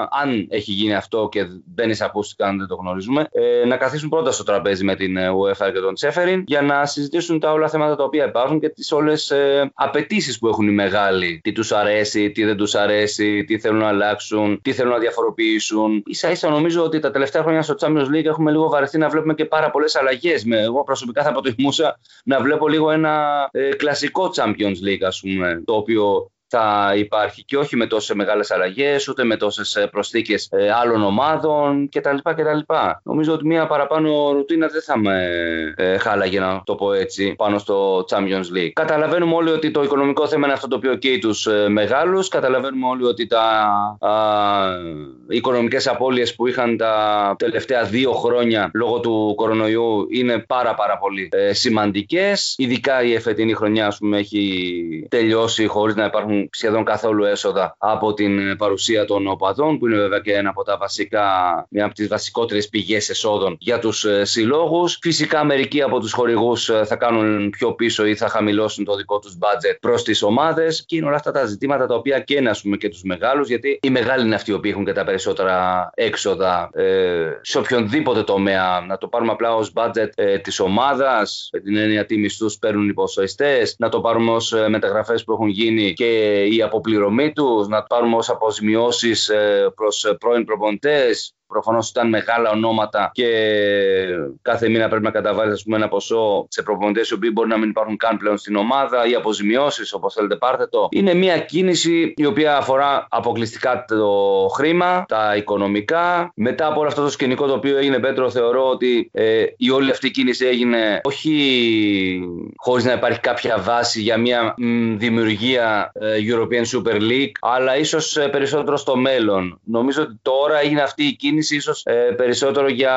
αν έχει γίνει αυτό και δεν εισακούστηκαν, δεν το γνωρίζουμε, ε, να καθίσουν πρώτα στο τραπέζι με την UEFA και τον Τσέφεριν για να συζητήσουν τα όλα θέματα τα οποία υπάρχουν και τις όλες ε, απαιτήσεις που έχουν οι μεγάλοι. Τι τους αρέσει, τι δεν τους αρέσει, τι θέλουν να αλλάξουν, τι θέλουν να διαφοροποιήσουν. σα ίσα νομίζω ότι τα τελευταία χρόνια στο Champions League έχουμε λίγο βαρεθεί να βλέπουμε και πάρα πολλές αλλαγές. Εγώ προσωπικά θα προτιμούσα να βλέπω λίγο ένα ε, κλασικό Champions League, ας πούμε, το οποίο θα υπάρχει και όχι με τόσες μεγάλες αλλαγές, ούτε με τόσες προσθήκες ε, άλλων ομάδων κτλ. κτλ. Νομίζω ότι μια παραπάνω ρουτίνα δεν θα με ε, χάλαγε να το πω έτσι πάνω στο Champions League. Καταλαβαίνουμε όλοι ότι το οικονομικό θέμα είναι αυτό το οποίο καίει τους ε, μεγάλους. Καταλαβαίνουμε όλοι ότι τα α, οικονομικές απώλειες που είχαν τα τελευταία δύο χρόνια λόγω του κορονοϊού είναι πάρα πάρα πολύ ε, σημαντικές. Ειδικά η εφετινή χρονιά ας πούμε, έχει τελειώσει χωρίς να υπάρχουν σχεδόν καθόλου έσοδα από την παρουσία των οπαδών, που είναι βέβαια και ένα από τα βασικά, μια από τις βασικότερες πηγές εσόδων για τους ε, συλλόγους. Φυσικά, μερικοί από τους χορηγούς ε, θα κάνουν πιο πίσω ή θα χαμηλώσουν το δικό τους budget προς τις ομάδες. Και είναι όλα αυτά τα ζητήματα τα οποία καίνε, πούμε, και τους μεγάλους, γιατί οι μεγάλοι είναι αυτοί οι οποίοι έχουν και τα περισσότερα έξοδα ε, σε οποιονδήποτε τομέα. Να το πάρουμε απλά ως budget ε, της ομάδας, με την έννοια τι μισθούς παίρνουν οι να το πάρουμε ως ε, μεταγραφές που έχουν γίνει και η αποπληρωμή τους, να πάρουμε ως αποζημιώσεις ε, προς πρώην προπονητές, Προφανώς ήταν μεγάλα ονόματα και κάθε μήνα πρέπει να καταβάλεις ένα ποσό σε προπονητές οι οποίοι μπορεί να μην υπάρχουν καν πλέον στην ομάδα ή αποζημιώσεις, όπως θέλετε, πάρτε το. Είναι μια κίνηση η οποία αφορά αποκλειστικά το χρήμα, τα οικονομικά. Μετά από όλο αυτό το σκηνικό το οποίο έγινε, Πέτρο, θεωρώ ότι ε, η όλη αυτή η κίνηση έγινε όχι χωρίς να υπάρχει κάποια βάση για μια μ, δημιουργία ε, European Super League, αλλά ίσως ε, περισσότερο στο μέλλον. Νομίζω ότι τώρα έγινε αυτή η κίνηση κίνηση ίσως ε, περισσότερο για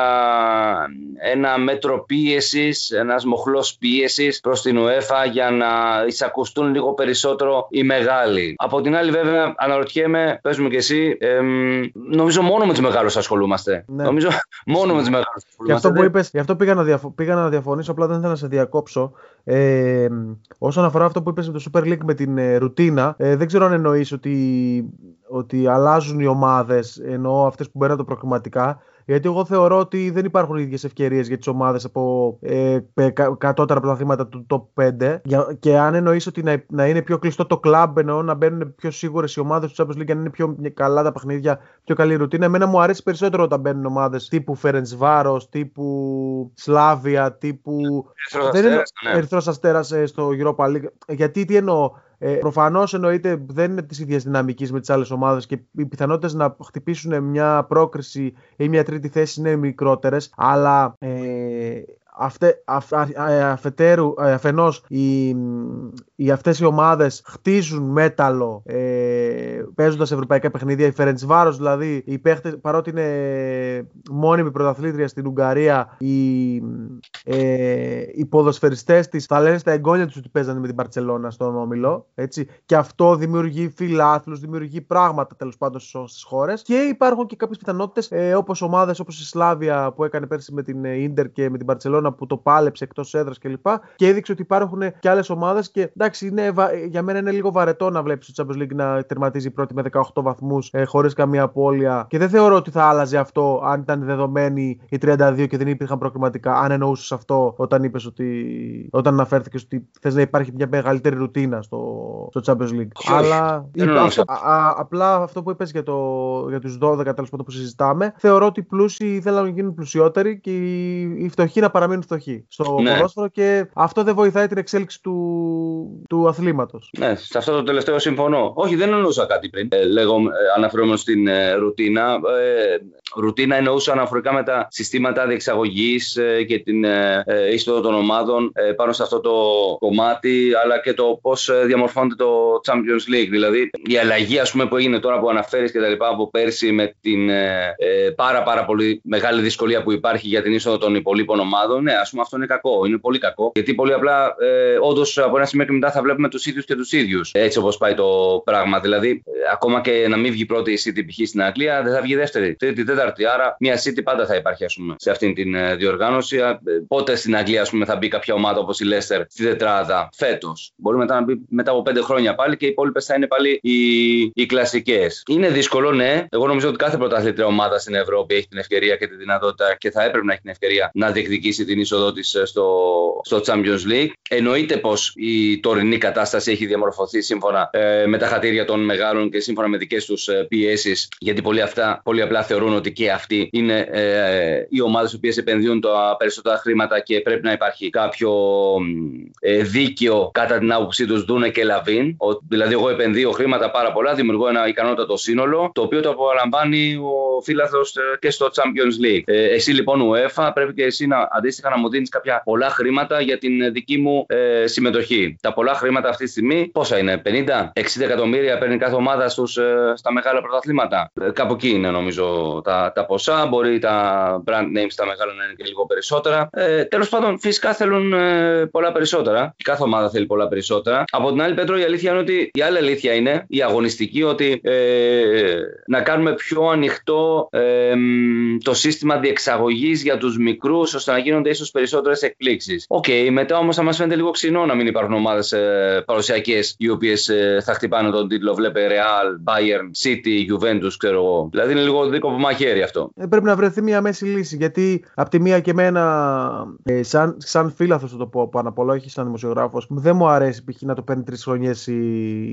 ένα μέτρο πίεσης, ένας μοχλός πίεσης προς την UEFA για να εισακουστούν λίγο περισσότερο οι μεγάλοι. Από την άλλη βέβαια αναρωτιέμαι, πες μου και εσύ, ε, νομίζω μόνο με τους μεγάλους ασχολούμαστε. Ναι. Νομίζω μόνο με τους μεγάλους ασχολούμαστε. Γι' αυτό, που είπες, γι αυτό πήγα, να διαφο- πήγα να διαφωνήσω, απλά δεν ήθελα να σε διακόψω. Ε, όσον αφορά αυτό που είπες με το Super League με την ε, ρουτίνα, ε, δεν ξέρω αν εννοείς ότι, ότι αλλάζουν οι ομάδες, εννοώ αυτές που μπαίνουν το προκριματικά, Γιατί εγώ θεωρώ ότι δεν υπάρχουν ίδιες ευκαιρίες για τις ομάδες από ε, κατώτερα πρωταθλήματα του top 5. Και αν εννοείς ότι να, να είναι πιο κλειστό το κλαμπ, εννοώ να μπαίνουν πιο σίγουρες οι ομάδες του Champions League, αν είναι πιο καλά τα παιχνίδια, πιο καλή ρουτίνα. Εμένα μου αρέσει περισσότερο όταν μπαίνουν ομάδες τύπου Φερεντσβάρος, τύπου Σλάβια, τύπου. Ερυθρός Αστέρας ναι. ε, στο Europa League. Γιατί τι εννοώ. Ε, Προφανώς εννοείται δεν είναι της ίδιας δυναμικής με τις άλλες ομάδες και οι πιθανότητες να χτυπήσουν μια πρόκριση ή μια τρίτη θέση είναι μικρότερες. Αλλά ε, αυτε, ε, αφετέρου, ε, αφενός οι, οι, αυτές οι ομάδες χτίζουν μέταλλο ε, παίζοντας ευρωπαϊκά παιχνίδια. Οι Φερεντσβάρος δηλαδή οι παίχτες, παρότι είναι μόνιμη πρωταθλήτρια στην Ουγγαρία οι, ε, οι ποδοσφαιριστές της θα λένε στα εγγόνια τους ότι παίζανε με την Παρτσελώνα στον Όμιλο έτσι, και αυτό δημιουργεί φιλάθλους, δημιουργεί πράγματα τέλος πάντων στις χώρες. Και υπάρχουν και κάποιες πιθανότητες ε, όπως ομάδες όπως η Σλάβια που έκανε πέρσι με την Ίντερ και με την Παρτσελώνα που το πάλεψε εκτός έδρας κλπ. Και, και έδειξε ότι υπάρχουν και άλλες ομάδες. Και εντάξει, είναι, για μένα είναι λίγο βαρετό να βλέπεις το Champions League να τερματίζει πρώτη με 18 βαθμούς ε, χωρίς καμία απώλεια. Και δεν θεωρώ ότι θα άλλαζε αυτό αν ήταν δεδομένοι οι 32 και δεν υπήρχαν προκριματικά. Αν εννοούσες αυτό όταν είπες ότι. όταν αναφέρθηκε ότι θες να υπάρχει μια μεγαλύτερη ρουτίνα στο, στο Champions League. Αλλά απλά αυτό που είπες για, το, για τους 12 τέλος πάντων που συζητάμε, θεωρώ ότι οι πλούσιοι θέλουν να γίνουν πλουσιότεροι και οι, οι φτωχοί να παραμείνουν παραμείνουν φτωχοί στο ναι. ποδόσφαιρο και αυτό δεν βοηθάει την εξέλιξη του, του αθλήματος. Ναι, σε αυτό το τελευταίο συμφωνώ. Όχι, δεν εννοούσα κάτι πριν. Ε, λέγω, ε, στην ε, ρουτίνα. Ε, ρουτίνα εννοούσα αναφορικά με τα συστήματα διεξαγωγής ε, και την ε, ε, είσοδο των ομάδων πάνω σε αυτό το κομμάτι, αλλά και το πώς διαμορφώνεται το Champions League. Δηλαδή, η αλλαγή ας πούμε, που έγινε τώρα που αναφέρεις και τα λοιπά από πέρσι με την πάρα, πάρα πολύ μεγάλη δυσκολία που υπάρχει για την είσοδο των υπολείπων ομάδων, ναι, ας πούμε αυτό είναι κακό. Είναι πολύ κακό. Γιατί πολύ απλά, ε, όντως από ένα σημείο και μετά θα βλέπουμε τους ίδιους και τους ίδιους. Έτσι όπως πάει το πράγμα. Δηλαδή, ακόμα και να μην βγει πρώτη η City π.χ. στην Αγγλία, δεν θα βγει δεύτερη, τρίτη, τέταρτη. Άρα μια City πάντα θα υπάρχει ας πούμε, σε αυτήν την ε, διοργάνωση. Ε, πότε στην Αγγλία ας πούμε, θα μπει κάποια ομάδα όπως η Leicester στη τετράδα φέτος. Μπορεί μετά να μπει μετά από πέντε χρόνια πάλι και οι υπόλοιπες θα είναι πάλι οι, οι κλασικές. Είναι δύσκολο, ναι. Εγώ νομίζω ότι κάθε πρωταθλήτρια ομάδα στην Ευρώπη έχει την ευκαιρία και τη δυνατότητα και θα έπρεπε να έχει την ευκαιρία να διεκδικήσει την είσοδό της ε, στο, στο Champions League. Εννοείται πως η τωρινή κατάσταση έχει διαμορφωθεί σύμφωνα ε, με τα χατήρια των μεγάλων και σύμφωνα με δικές τους πιέσεις, γιατί πολλοί, αυτά, πολλοί απλά θεωρούν ότι και αυτοί είναι ε, οι ομάδες οι οποίες επενδύουν τα περισσότερα χρήματα και πρέπει να υπάρχει κάποιο ε, δίκαιο κατά την άποψή τους Δούνε και Λαβίν. Ο, δηλαδή, εγώ επενδύω χρήματα πάρα πολλά, δημιουργώ ένα ικανότατο σύνολο, το οποίο το απολαμβάνει ο φίλαθρος ε, και στο Champions League. Ε, εσύ λοιπόν, UEFA, πρέπει και εσύ να αντίστοιχα να μου δίνεις κάποια πολλά χρήματα για την δική μου ε, συμμετοχή. Τα πολλά χρήματα αυτή τη στιγμή πόσα είναι, 50, 60 εκατομμύρια παίρνει κάθε ομάδα στους, ε, στα μεγάλα πρωταθλήματα. Ε, κάπου εκεί είναι νομίζω τα, τα ποσά. Μπορεί τα brand names τα μεγάλα να είναι και λίγο περισσότερα. Ε, Τέλος πάντων, φυσικά θέλουν ε, πολλά περισσότερα. Η κάθε ομάδα θέλει πολλά περισσότερα. Από την άλλη, Πέτρο, η αλήθεια είναι ότι η άλλη αλήθεια είναι η αγωνιστική ότι ε, να κάνουμε πιο ανοιχτό ε, το σύστημα διεξαγωγής για τους μικρούς ώστε να γίνονται ίσως περισσότερες εκπλήξεις. Ok, okay, μετά όμως θα μας φαίνεται λίγο ξινό να μην υπάρχουν ομάδες ε, παραδοσιακές οι οποίες ε, θα χτυπάνε τον τίτλο. Βλέπε Real, Bayern, City, Juventus, ξέρω εγώ. Δηλαδή είναι λίγο δίκοπο μαχαίρι αυτό. Ε, πρέπει να βρεθεί μια μέση λύση. Γιατί από τη μία και εμένα, ε, σαν, σαν φίλαθλος να το πω, που αναπολόγει σαν δημοσιογράφος, δεν μου αρέσει π.χ. να το παίρνει τρεις χρονιές η,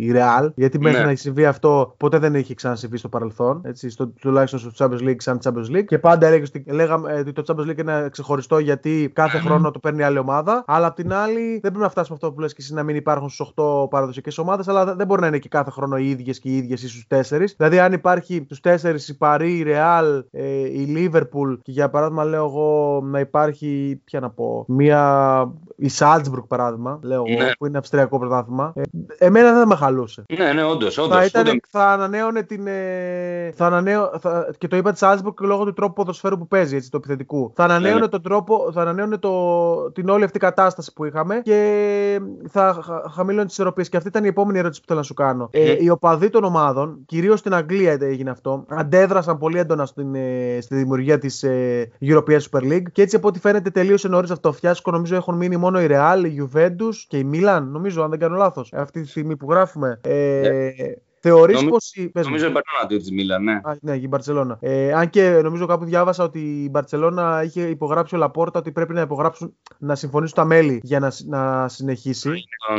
η Real. Γιατί μέχρι ναι. να έχει συμβεί αυτό, ποτέ δεν έχει ξανασυμβεί στο παρελθόν. Έτσι, στο, τουλάχιστον στο Champions League, σαν Champions League. Και πάντα λέγαμε ότι το Champions League είναι ξεχωριστό γιατί κάθε χρόνο το παίρνει άλλη ομάδα. Αλλά απ' την άλλη, δεν πρέπει να φτάσουμε αυτό που λες και εσύ να μην υπάρχουν στους 8 παραδοσιακές ομάδες, αλλά δεν μπορεί να είναι και κάθε χρόνο οι ίδιες και οι ίδιες ή στους 4. Δηλαδή, αν υπάρχει στους 4 η Παρή, η Real, ε, η Liverpool και για παράδειγμα, λέω εγώ να υπάρχει, ποια να πω, μία. η Salzburg παράδειγμα, λέω εγώ, ναι. που είναι αυστριακό πρωτάθλημα. Ε, εμένα δεν θα με χαλούσε. Ναι, ναι, όντως. Θα, ήταν, θα ανανέωνε την. Ε, θα ανανέω, θα, και το είπα τη Salzburg λόγω του τρόπου ποδοσφαίρου που παίζει, έτσι, το επιθετικού. Θα ανανέωνε ναι, τον τρόπο, θα ανανέωνε το, την όλη αυτή κατάσταση που είχαμε και θα χαμηλώνει τις ισορροπίες. Και αυτή ήταν η επόμενη ερώτηση που θέλω να σου κάνω. Ε, οι οπαδοί των ομάδων, κυρίως στην Αγγλία έγινε αυτό, αντέδρασαν πολύ έντονα στην, ε, στη δημιουργία της ε, European Super League και έτσι από ό,τι φαίνεται τελείωσε νωρίς αυτό το φιάσκο. Νομίζω έχουν μείνει μόνο η Real, η Juventus και η Milan, νομίζω, αν δεν κάνω λάθος, αυτή τη στιγμή που γράφουμε. Ε, yeah. Ναι. Θεωρείς Νομι- πως. Νομίζω η Μπαρσελόνα του τη Μίλαν, ναι. Α, ναι, η Μπαρσελόνα. Ε, αν και νομίζω κάπου διάβασα ότι η Μπαρσελόνα είχε υπογράψει ο Λαπόρτα ότι πρέπει να υπογράψουν να συμφωνήσουν τα μέλη για να, συ- να συνεχίσει.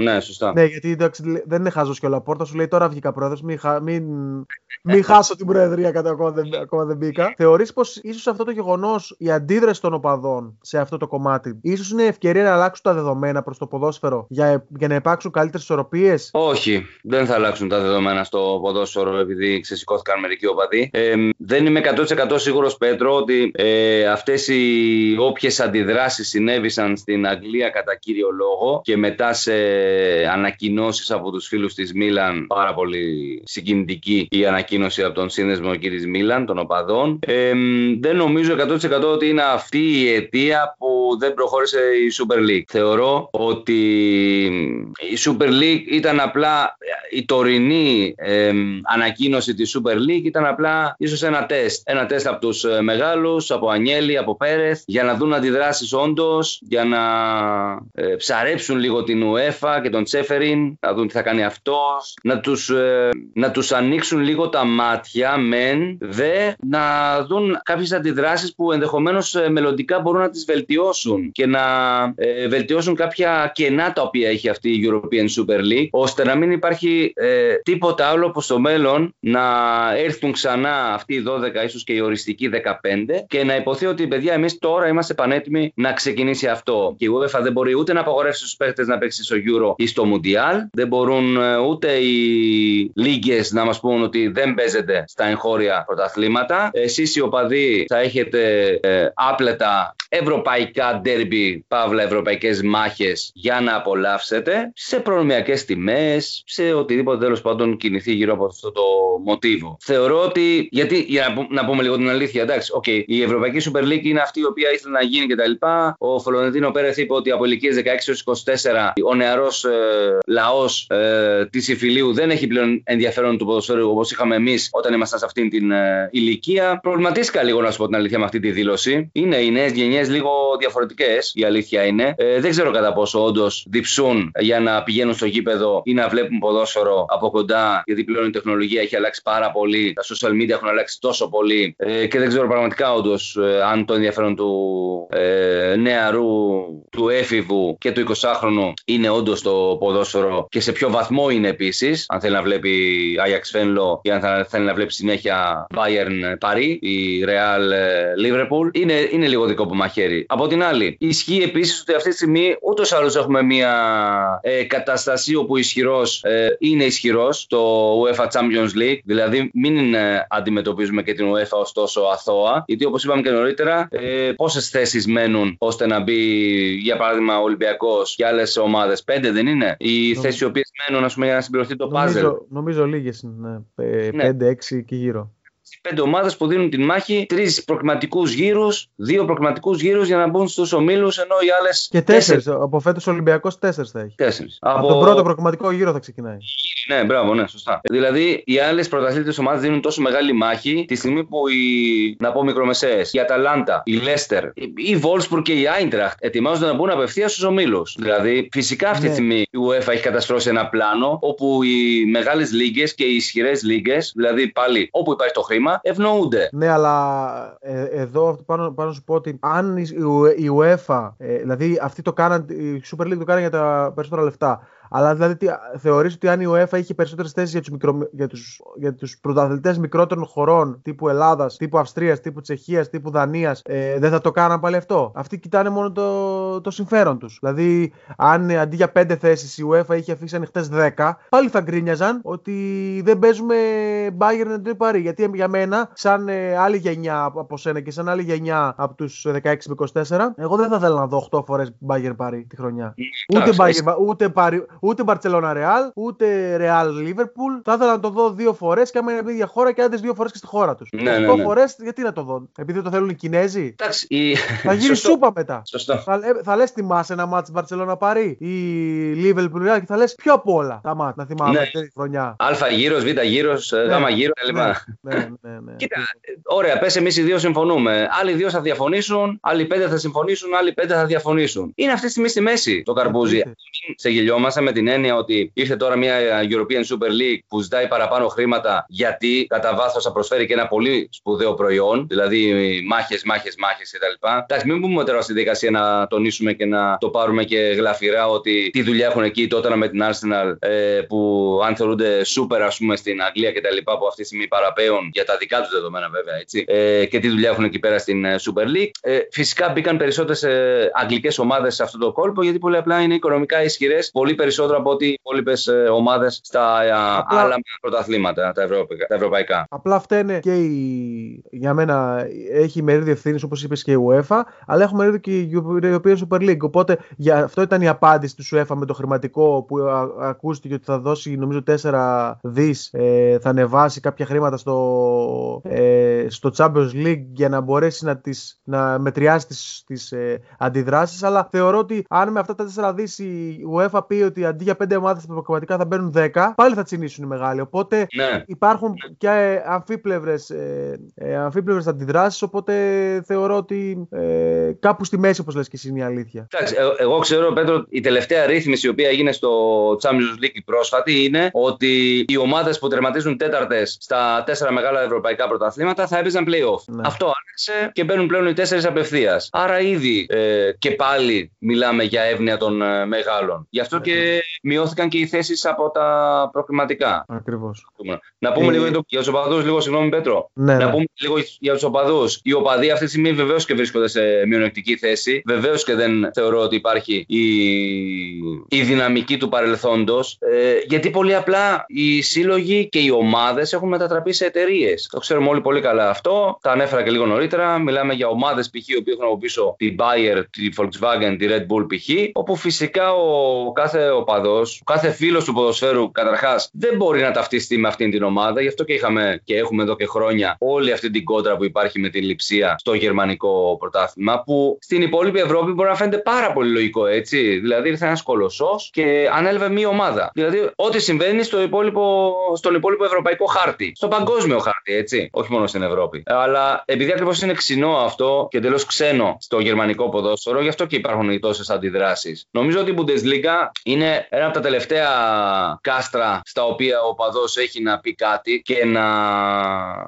Ναι, σωστά. Ναι, γιατί εντάξει, δεν είναι χάζο και ο Λαπόρτα. Σου λέει τώρα βγήκα πρόεδρος, μην, χα- μην, μην χάσω την προεδρία κατά ακόμα δεν, ακόμα δεν μπήκα. Θεωρείς πως ίσως αυτό το γεγονός, η αντίδραση των οπαδών σε αυτό το κομμάτι, ίσως είναι ευκαιρία να αλλάξουν τα δεδομένα προς το ποδόσφαιρο για, για να υπάρξουν καλύτερες ισορροπίες; Όχι, δεν θα αλλάξουν τα δεδομένα στο ποδόσφαιρο επειδή ξεσηκώθηκαν μερικοί οπαδοί. Ε, δεν είμαι 100% σίγουρος Πέτρο ότι ε, αυτές οι όποιες αντιδράσεις συνέβησαν στην Αγγλία κατά κύριο λόγο και μετά σε ανακοινώσεις από τους φίλους της Μίλαν πάρα πολύ συγκινητική η ανακοίνωση από τον σύνδεσμο εκεί της Μίλαν των οπαδών. Ε, δεν νομίζω 100% ότι είναι αυτή η αιτία που δεν προχώρησε η Super League. Θεωρώ ότι η Super League ήταν απλά η τωρινή ε, ανακοίνωση της Super League ήταν απλά ίσως ένα τεστ. Ένα τεστ από τους ε, μεγάλους, από Ανιέλη, από Πέρεθ, για να δουν αντιδράσεις όντως, για να ε, ψαρέψουν λίγο την UEFA και τον Τσέφεριν, να δουν τι θα κάνει αυτός, να τους, ε, να τους ανοίξουν λίγο τα μάτια, μεν, δε, να δουν κάποιες αντιδράσεις που ενδεχομένως ε, μελλοντικά μπορούν να τις βελτιώσουν και να ε, βελτιώσουν κάποια κενά τα οποία έχει αυτή η European Super League, ώστε να μην υπάρχει ε, τίποτα άλλο που στο μέλλον να έρθουν ξανά αυτοί οι 12, ίσως και οι οριστικοί 15 και να υποθεί ότι παιδιά εμείς τώρα είμαστε πανέτοιμοι να ξεκινήσει αυτό. Και η UEFA δεν μπορεί ούτε να απαγορεύσει στους παίχτες να παίξει στο Euro ή στο Mundial, δεν μπορούν ε, ούτε οι λίγκες να μας πούν ότι δεν παίζεται στα εγχώρια πρωταθλήματα. Εσείς οι οπαδοί θα έχετε ε, άπλετα ευρωπαϊκά ντέρμπι, παύλα ευρωπαϊκές μάχες για να απολαύσετε σε προνομιακές τιμές, σε οτιδήποτε τέλος πάντων κινηθεί γύρω από αυτό το μοτίβο. Θεωρώ ότι, γιατί, για να, πού- να πούμε λίγο την αλήθεια, εντάξει, okay, η Ευρωπαϊκή Super League είναι αυτή η οποία ήθελε να γίνει κτλ. Ο Φλωρεντίνο Πέρεθ είπε ότι από ηλικίες 16 έως 24 ο νεαρός ε, λαός ε, της Ιφιλίου δεν έχει πλέον ενδιαφέρον του ποδοσφαίρου όπως είχαμε εμείς όταν ήμασταν σε αυτήν την ε, ηλικία. Προβληματίστηκα λίγο να σου πω την αλήθεια με αυτή τη δήλωση. Είναι οι νέες γενιές λίγο διαφορετικές, η αλήθεια είναι. Ε, δεν ξέρω κατά πόσο όντως διψούν για να πηγαίνουν στο γήπεδο ή να βλέπουν ποδόσφαιρο από κοντά, γιατί πλέον η τεχνολογία έχει αλλάξει πάρα πολύ. Τα social media έχουν αλλάξει τόσο πολύ ε, και δεν ξέρω πραγματικά όντως αν το ενδιαφέρον του ε, νεαρού, του έφηβου και του 20χρονου είναι όντως το ποδόσφαιρο και σε ποιο βαθμό είναι επίσης. Αν θέλει να βλέπει Ajax Fenlo ή αν θα- θέλει να βλέπει συνέχεια Bayern Paris ή Real ε, Liverpool. Είναι, είναι λίγο δικό που μαχαίρι. Από την άλλη, ισχύει επίσης ότι αυτή τη στιγμή ούτως ή άλλως έχουμε μια ε, κατάσταση όπου ισχυρός ε, είναι ισχυρός στο UEFA Champions League. Δηλαδή, μην ε, αντιμετωπίζουμε και την UEFA ως τόσο αθώα. Γιατί όπως είπαμε και νωρίτερα, ε, πόσες θέσεις μένουν ώστε να μπει, για παράδειγμα, ο Ολυμπιακός και άλλες ομάδες. Πέντε δεν είναι; Οι Νομίζω. θέσεις οι οποίες μένουν ας πούμε, για να συμπληρωθεί το puzzle. Νομίζω, νομίζω λίγες είναι. Ναι. 5-6 και γύρω. Πέντε ομάδες που δίνουν την μάχη, τρεις προκριματικούς γύρους, δύο προκριματικούς γύρους για να μπουν στους ομίλους, ενώ οι άλλες. Και τέσσερις. Από φέτος ο Ολυμπιακός τέσσερις θα έχει. Τέσσερις. Από... τον πρώτο προκριματικό γύρο θα ξεκινάει. Ναι, μπράβο, ναι, σωστά. Δηλαδή, οι άλλες πρωταθλήτριες ομάδες δίνουν τόσο μεγάλη μάχη τη στιγμή που οι, να πω μικρομεσαίες, η Αταλάντα, η Λέστερ, η Βόλσπουργκ και η Άιντραχτ ετοιμάζονται να μπουν απευθείας στους ομίλους. Δηλαδή, φυσικά αυτή τη Ναι. στιγμή η UEFA έχει καταστρώσει ένα πλάνο όπου οι μεγάλες λίγες και οι ισχυρές λίγες, δηλαδή πάλι όπου υπάρχει το χρήμα, ευνοούνται. Ναι, αλλά ε, εδώ πάνω, πάνω σου πω ότι αν η, η UEFA, ε, δηλαδή αυτοί το κάναν, η Super League το κάνανε για τα περισσότερα λεφτά. Αλλά δηλαδή τι, θεωρείς ότι αν η UEFA είχε περισσότερες θέσεις για τους, μικρο, για τους, για τους πρωταθλητές μικρότερων χωρών τύπου Ελλάδας, τύπου Αυστρίας, τύπου Τσεχίας, τύπου Δανίας ε, δεν θα το κάναν πάλι αυτό; Αυτοί κοιτάνε μόνο το, το συμφέρον τους. Δηλαδή αν ε, αντί για 5 θέσεις η UEFA είχε αφήσει ανοιχτές 10 πάλι θα γκρίνιαζαν ότι δεν παίζουμε Bayern Endry Paris. Γιατί για μένα σαν ε, άλλη γενιά από σένα και σαν άλλη γενιά από τους 16 με 24 εγώ δεν θα ήθελα να δω 8 φορές Bayern Paris τη χρονιά. Ούτε, Εντάξει, Bayern, ούτε, Paris, ούτε Barcelona Real, ούτε Real Liverpool. Θα ήθελα να το δω δύο φορές και άμα είναι από ίδια χώρα και άντε δύο φορές και στη χώρα τους. Ναι, ναι, Οκτώ ναι. φορές γιατί να το δω. Επειδή το θέλουν οι Κινέζοι; Εντάξει, η... Θα γίνει Σωστό. σούπα μετά. Σωστό. Θα, ε, θα λες θυμάσαι ένα μάτι Barcelona Paris ή Liverpool Real και θα λες πιο απ' όλα τα μάτια. Να θυμάμαι Ναι. αυτή τη χρονιά. Α γύρος, Β γύρος, Γ γύρος κλπ. Ναι, ναι, ναι, ναι. Κοίτα, ωραία, πες εμείς οι δύο συμφωνούμε. Άλλοι δύο θα διαφωνήσουν, άλλοι πέντε θα συμφωνήσουν, άλλοι πέντε θα διαφωνήσουν. Είναι αυτή τη στιγμή στη μέση το καρπούζι. Εννοείται. σε γελιόμαστε με την έννοια ότι ήρθε τώρα μια European Super League που ζητάει παραπάνω χρήματα γιατί κατά βάθος θα προσφέρει και ένα πολύ σπουδαίο προϊόν, δηλαδή μάχες, μάχες, μάχες κτλ. Εντάξει, μην πούμε τώρα στη δικασία να τονίσουμε και να το πάρουμε και γλαφυρά ότι τι δουλειά έχουν εκεί τότε με την Arsenal ε, που αν θεωρούνται super ας πούμε στην Αγγλία κτλ. που αυτή τη στιγμή παραπέουν για τα δικά τους δεδομένα βέβαια έτσι. Ε, και τι δουλειά έχουν εκεί πέρα στην ε, Super League. Ε, φυσικά μπήκαν περισσότερες ε, αγγλικές ομάδες σε αυτό το κόλπο γιατί πολύ απλά είναι οικονομικά ισχυρές πολύ περισσότερο από ό,τι οι υπόλοιπες ομάδες στα ε, απλά... άλλα πρωταθλήματα τα, τα ευρωπαϊκά. Απλά φταίνε και η... για μένα έχει μερίδιο ευθύνης όπως είπες και η UEFA, αλλά έχουμε μερίδιο και η European Super League. Οπότε για αυτό ήταν η απάντηση του UEFA με το χρηματικό που ακούστηκε ότι θα δώσει νομίζω 4 δις, ε, θα ανεβάσει κάποια χρήματα στο, ε, στο Champions League για να μπορέσει να, τις, να μετριάσει τις, τις ε, αντιδράσεις αλλά θεωρώ ότι αν με αυτά τα 4 δις η UEFA πει ότι αντί για 5 ομάδες πραγματικά θα μπαίνουν 10 πάλι θα τσινήσουν οι μεγάλοι οπότε ναι. υπάρχουν ναι. και αμφίπλευρες, ε, ε, αμφίπλευρες αντιδράσεις οπότε θεωρώ ότι ε, κάπου στη μέση όπως λες και εσύ είναι η αλήθεια. Εντάξει, ε, εγώ ξέρω Πέτρο η τελευταία ρύθμιση η οποία έγινε στο Champions League πρόσφατη είναι ότι οι ομάδες που τερματίζουν τέταρτες στα τέσσερα μεγάλα ευρωπαϊκά πρωταθλήματα θα έπαιζαν playoff. Ναι. Αυτό άρχισε και μπαίνουν πλέον οι τέσσερις απευθείας. Άρα ήδη ε, και πάλι μιλάμε για εύνοια των ε, μεγάλων. Γι' αυτό και μειώθηκαν και οι θέσεις από τα προκληματικά. Ακριβώς. Να πούμε ε... λίγο για τους οπαδούς, λίγο συγγνώμη Πέτρο. Ναι, να ναι. πούμε λίγο για τους οπαδούς. Οι οπαδοί αυτή τη στιγμή βεβαίως και βρίσκονται σε μειονεκτική θέση. Βεβαίως και δεν θεωρώ ότι υπάρχει η, η δυναμική του παρελθόντος. Ε, γιατί πολύ απλά οι σύλλογοι και οι ομάδες έχουν μετατραπεί σε εταιρείες. Το ξέρουμε όλοι πολύ καλά αυτό. Τα ανέφερα και λίγο νωρίτερα. Μιλάμε για ομάδες π.χ. που έχουν από πίσω την Bayer, τη Volkswagen, τη Red Bull π.χ. Όπου φυσικά ο κάθε οπαδό, ο κάθε φίλος του ποδοσφαίρου καταρχάς δεν μπορεί να ταυτιστεί με αυτήν την ομάδα. Γι' αυτό και είχαμε και έχουμε εδώ και χρόνια όλη αυτή την κόντρα που υπάρχει με την λειψία στο γερμανικό πρωτάθλημα. Που στην υπόλοιπη Ευρώπη μπορεί να φαίνεται πάρα πολύ λογικό έτσι. Δηλαδή ήρθε ένας κολοσσός και ανέλαβε μία ομάδα. Δηλαδή ό,τι συμβαίνει στο υπόλοιπο, στον υπόλοιπο ευρωπαϊκό χάρτη. Στο παγκόσμιο χάρτη, έτσι. Όχι μόνο στην Ευρώπη. Αλλά επειδή ακριβώς είναι ξινό αυτό και εντελώς ξένο στο γερμανικό ποδόσφαιρο, γι' αυτό και υπάρχουν τόσες αντιδράσεις. Νομίζω ότι η Bundesliga είναι ένα από τα τελευταία κάστρα στα οποία ο παδός έχει να πει κάτι και να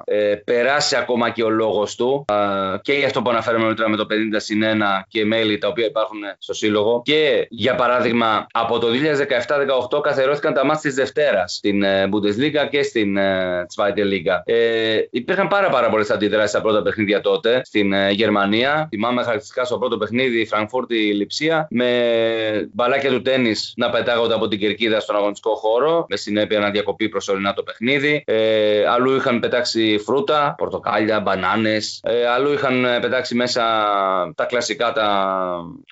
ε, περάσει ακόμα και ο λόγος του. Ε, και για αυτό που αναφέραμε νωρίτερα με το 50 συν 1 και μέλη τα οποία υπάρχουν στο σύλλογο. Και για παράδειγμα, από το 2017-18 καθερώθηκαν τα μάτια της Δευτέρας στην ε, Bundesliga και στην ε, Zweite Liga. Ε, υπήρχαν πάρα, πάρα πολλές αντιδράσεις στα πρώτα παιχνίδια τότε στην ε, Γερμανία. Θυμάμαι χαρακτηριστικά στο πρώτο παιχνίδι η Φραγκφούρτη Λιψία με μπαλάκια του τέννη να πετάγονται από την κερκίδα στον αγωνιστικό χώρο, με συνέπεια να διακοπεί προσωρινά το παιχνίδι. Ε, αλλού είχαν πετάξει φρούτα, πορτοκάλια, μπανάνες. Ε, αλλού είχαν πετάξει μέσα τα κλασικά τα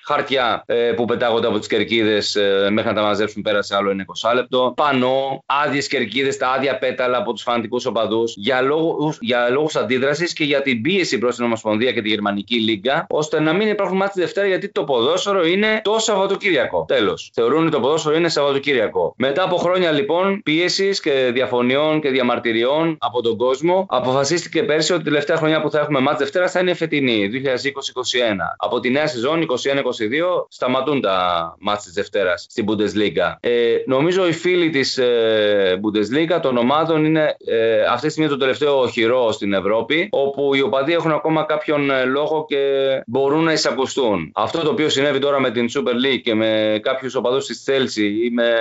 χαρτιά ε, που πετάγονται από τις κερκίδες ε, μέχρι να τα μαζέψουν πέρασε άλλο ένα 20 λεπτό. Πανώ, άδειες κερκίδες, τα άδεια πέταλα από τους φανατικούς οπαδούς για λόγους για λόγους αντίδρασης και για την πίεση προς την Ομοσπονδία και τη Γερμανική Λίγκα, ώστε να μην υπάρχουν μάτια Δευτέρα γιατί το ποδόσφαιρο είναι το Σαββατοκύριακο. Τέλος. Θεωρούν ότι το ποδόσφαιρο είναι Σαββατοκύριακο. Μετά από χρόνια λοιπόν πίεσης και διαφωνιών και διαμαρτυριών από τον κόσμο, αποφασίστηκε πέρσι ότι τη τελευταία χρονιά που θα έχουμε μάτια Δευτέρα θα είναι φετινή, 2020-2021. Από τη νέα σεζόν 21-22 σταματούν τα ματς της Δευτέρας στην Bundesliga. Ε, νομίζω οι φίλοι της ε, Bundesliga των ομάδων είναι ε, αυτή τη στιγμή το τελευταίο οχυρό στην Ευρώπη, όπου οι οπαδοί έχουν ακόμα κάποιον ε, λόγο και μπορούν να εισακουστούν. Αυτό το οποίο συνέβη τώρα με την Super League και με κάποιους οπαδούς της Chelsea ή με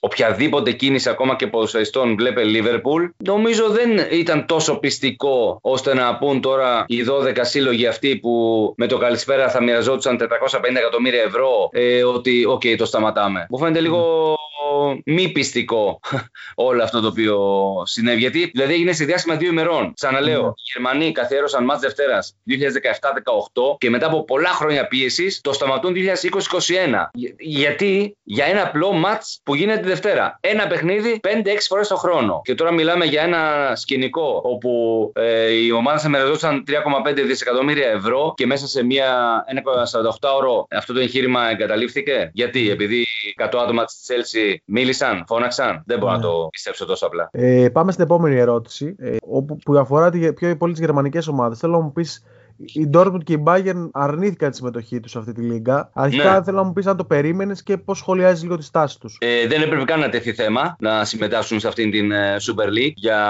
οποιαδήποτε κίνηση ακόμα και ποδοσφαιριστών βλέπε Liverpool, νομίζω δεν ήταν τόσο πειστικό ώστε να πουν τώρα οι 12 σύλλογοι αυτοί που με το καλησπέρα θα μοιραζόντουσαν 450 εκατομμύρια ευρώ ε, ότι ok, okay, το σταματάμε. Μου φαίνεται λίγο μη πιστικό όλο αυτό το οποίο συνέβη. Γιατί δηλαδή έγινε σε διάστημα δύο ημερών. Ξαναλέω, mm. οι Γερμανοί καθιέρωσαν μάτς Δευτέρας 2017-18 και μετά από πολλά χρόνια πίεσης το σταματούν 2020-21. Γιατί για ένα απλό μάτς που γίνεται τη Δευτέρα. Ένα παιχνίδι 5-6 φορές το χρόνο. Και τώρα μιλάμε για ένα σκηνικό όπου ε, οι ομάδε εμεριδούσαν 3,5 δισεκατομμύρια ευρώ και μέσα σε μια, ένα 48 ώρο αυτό το εγχείρημα εγκαταλείφθηκε. Γιατί, επειδή 100 άτομα της Chelsea μίλησαν, φώναξαν. Δεν μπορώ να το ναι. πιστέψω τόσο απλά. Ε, πάμε στην επόμενη ερώτηση, ε, όπου, που αφορά πιο πολύ τις γερμανικές ομάδες. Θέλω να μου πεις η Dortmund και η Bayern αρνήθηκαν τη συμμετοχή τους σε αυτή τη λίγα. Αρχικά ναι. θέλω να μου πεις αν το περίμενες και πώς σχολιάζεις λίγο τη στάση τους. Ε, δεν έπρεπε καν να τεθεί θέμα να συμμετάσχουν σε αυτήν την ε, Super League για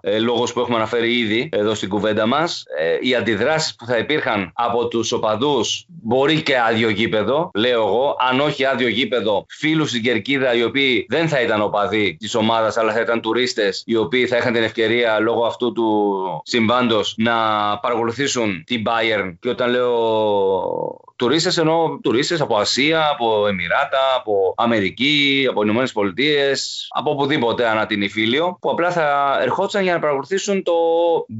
ε, λόγου που έχουμε αναφέρει ήδη εδώ στην κουβέντα μας. Ε, οι αντιδράσεις που θα υπήρχαν από τους οπαδούς μπορεί και άδειο γήπεδο, λέω εγώ. Αν όχι άδειο γήπεδο, φίλους στην κερκίδα οι οποίοι δεν θα ήταν οπαδοί της ομάδας, αλλά θα ήταν τουρίστες οι οποίοι θα είχαν την ευκαιρία λόγω αυτού του συμβάντος να παρακολουθήσουν την Bayern. Και όταν λέω τουρίστες εννοώ τουρίστες από Ασία, από Εμμυράτα, από Αμερική, από Ηνωμένες Πολιτείες, από οπουδήποτε ανά την Ιφίλιο, που απλά θα ερχόντουσαν για να παρακολουθήσουν το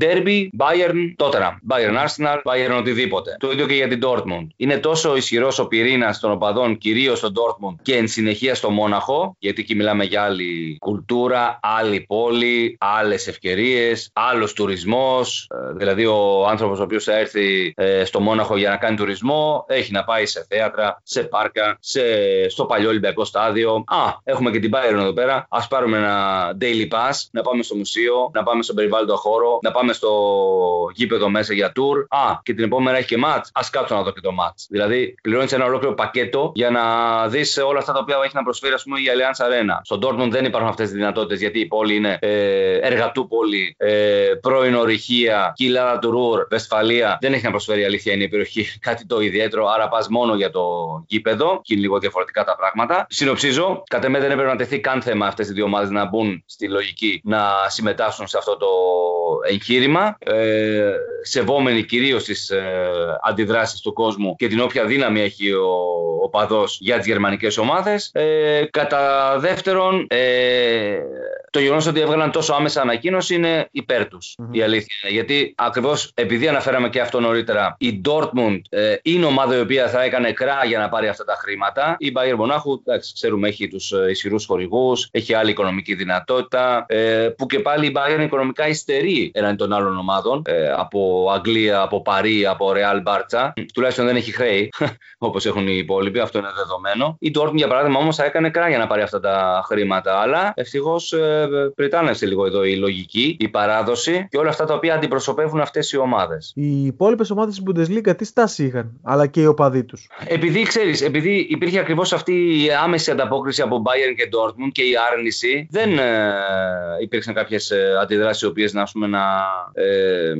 Derby Bayern Tottenham, Bayern Arsenal, Bayern οτιδήποτε. Το ίδιο και για την Dortmund. Είναι τόσο ισχυρός ο πυρήνας των οπαδών, κυρίως στο Dortmund και εν συνεχεία στο Μόναχο, γιατί εκεί μιλάμε για άλλη κουλτούρα, άλλη πόλη, άλλες ευκαιρίες, άλλος τουρισμός. Ε, δηλαδή ο άνθρωπος ο οποίος θα έρθει ε, στο Μόναχο για να κάνει τουρισμό έχει να πάει σε θέατρα, σε πάρκα, σε, στο παλιό Ολυμπιακό στάδιο. Α, έχουμε και την Bayern εδώ πέρα. Α πάρουμε ένα daily pass, να πάμε στο μουσείο, να πάμε στον περιβάλλοντο χώρο, να πάμε στο γήπεδο μέσα για tour. Α, και την επόμενη έχει και match. Α κάτσω να δω και το match. Δηλαδή, πληρώνεις ένα ολόκληρο πακέτο για να δεις όλα αυτά τα οποία έχει να προσφέρει, ας πούμε, η Allianz Arena. Στον Dortmund δεν υπάρχουν αυτές τις δυνατότητες γιατί η πόλη είναι ε, εργατούπολη, ε, πρώην ορυχεία, κοιλάδα του Ρούρ, Βεσφαλία. Δεν έχει να προσφέρει αλήθεια είναι η περιοχή κάτι το ιδιαίτερο άρα πας μόνο για το γήπεδο και είναι λίγο διαφορετικά τα πράγματα. Συνοψίζω, κατά μένα δεν έπρεπε να τεθεί καν θέμα αυτές οι δύο ομάδες να μπουν στη λογική να συμμετάσχουν σε αυτό το εγχείρημα, ε, σεβόμενοι κυρίως τις ε, αντιδράσεις του κόσμου και την όποια δύναμη έχει ο, ο παδός για τις γερμανικές ομάδες. Ε, κατά δεύτερον, ε, το γεγονός ότι έβγαλαν τόσο άμεσα ανακοίνωση είναι υπέρ τους. Mm-hmm. Η αλήθεια είναι. Γιατί ακριβώς επειδή αναφέραμε και αυτό νωρίτερα, η Dortmund ε, είναι ομάδα η οποία θα έκανε κρά για να πάρει αυτά τα χρήματα. Η Bayern Μονάχου, εντάξει, ξέρουμε, έχει τους ε, ισχυρούς χορηγούς, έχει άλλη οικονομική δυνατότητα. Ε, που και πάλι η Bayern οικονομικά υστερεί έναν των άλλων ομάδων. Ε, από Αγγλία, από Παρί, από Real Barça. Τουλάχιστον δεν έχει χρέη, όπως έχουν οι υπόλοιποι, αυτό είναι δεδομένο. Η Dortmund, για παράδειγμα, όμως θα έκανε κρά για να πάρει αυτά τα χρήματα. Αλλά ευτυχώς ε, πριτάνευσε λίγο εδώ η λογική, η παράδοση και όλα αυτά τα οποία αντιπροσωπεύουν αυτές οι ομάδες. Οι υπόλοιπες ομάδες τη Bundesliga τι στάση είχαν, αλλά και οι οπαδοί τους; Επειδή ξέρεις, επειδή υπήρχε ακριβώς αυτή η άμεση ανταπόκριση από Bayern και Dortmund και η άρνηση, δεν ε, υπήρξαν κάποιες αντιδράσεις οι οποίες να, να, ε,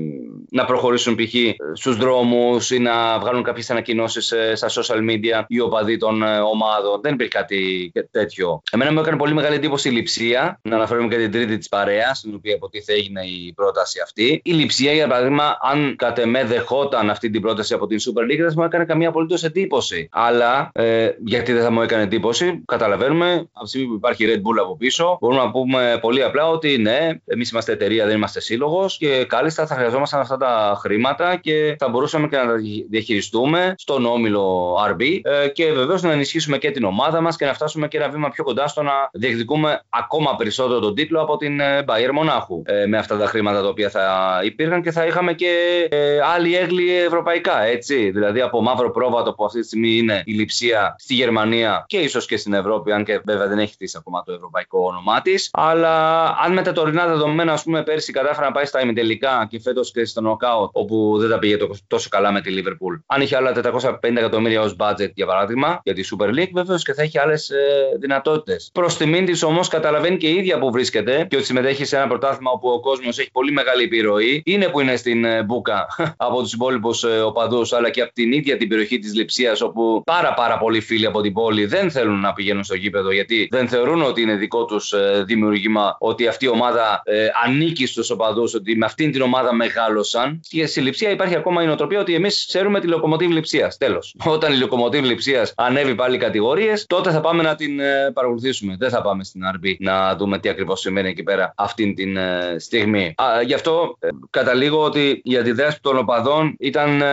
να προχωρήσουν π.χ. στους δρόμους ή να βγάλουν κάποιες ανακοινώσεις ε, στα social media οι οπαδοί των ε, ομάδων. Δεν υπήρχε κάτι τέτοιο. Εμένα μου έκανε πολύ μεγάλη εντύπωση η λειψία, να αναφέρουμε και την τρίτη της παρέας, στην οποία υποτίθεται έγινε η πρόταση αυτή. Η λειψία, για παράδειγμα, αν κατ' εμέ δεχόταν αυτή την πρόταση από την Super League, δεν μου έκανε καμία απολύτως εντύπωση. Αλλά ε, γιατί δεν θα μου έκανε εντύπωση, καταλαβαίνουμε από τη στιγμή που υπάρχει Red Bull από πίσω, μπορούμε να πούμε πολύ απλά ότι ναι, εμείς είμαστε εταιρεία, δεν είμαστε σύλλογος και κάλλιστα θα χρειαζόμασταν αυτά τα χρήματα και θα μπορούσαμε και να τα διαχειριστούμε στον όμιλο RB ε, και βεβαίως να ενισχύσουμε και την ομάδα μας και να φτάσουμε και ένα βήμα πιο κοντά στο να διεκδικούμε ακόμα περισσότερο τον τίτλο από την ε, Bayern Μονάχου ε, με αυτά τα χρήματα τα οποία θα υπήρχαν και θα είχαμε και ε, άλλη έγκλη ευρωπαϊκά, έτσι. Δηλαδή από μαύρο πρόβατο που αυτή τη στιγμή είναι η λειψία στη Γερμανία και ίσως και στην Ευρώπη, αν και βέβαια δεν έχει χτίσει ακόμα το ευρωπαϊκό όνομά της. Αλλά αν με τα τωρινά δεδομένα, ας πούμε, πέρσι κατάφερα να πάει στα ημιτελικά και φέτος και στο νοκάουτ, όπου δεν τα πήγε τόσο καλά με τη Λίβερπουλ. Αν είχε άλλα 450 εκατομμύρια ως budget, για παράδειγμα, για τη Super League, βεβαίως και θα έχει άλλες ε, δυνατότητες. Προς τιμήν της όμως καταλαβαίνει και η ίδια που βρίσκεται και ότι συμμετέχει σε ένα πρωτάθλημα όπου ο κόσμος έχει πολύ μεγάλη επιρροή. Είναι που είναι στην ε, Μπούκα από τους υπόλοιπους ε, οπαδούς, αλλά και από την ίδια την περιοχή της Λειψίας, όπου πάρα πάρα πολλοί φίλοι από την πόλη δεν θέλουν να πηγαίνουν στο γήπεδο γιατί δεν θεωρούν ότι είναι δικό τους ε, δημιουργήμα, ότι αυτή η ομάδα ε, ανήκει στους οπαδούς, ότι με αυτήν την ομάδα μεγάλωσαν. Και στη Λειψία υπάρχει ακόμα η νοοτροπία ότι εμείς ξέρουμε τη λοκομοτίβ Λειψίας. Τέλος. Όταν η λοκομοτίβ Λειψίας ανέβει πάλι κατηγορίες, τότε θα πάμε να την ε, παρακολουθήσουμε. Δεν θα πάμε στην RB να δούμε τι ακριβώς σημαίνει εκεί πέρα αυτή την ε, στιγμή. Α, γι' αυτό ε, καταλήγω ότι οι αντιδράσει των οπαδών ήταν, ε,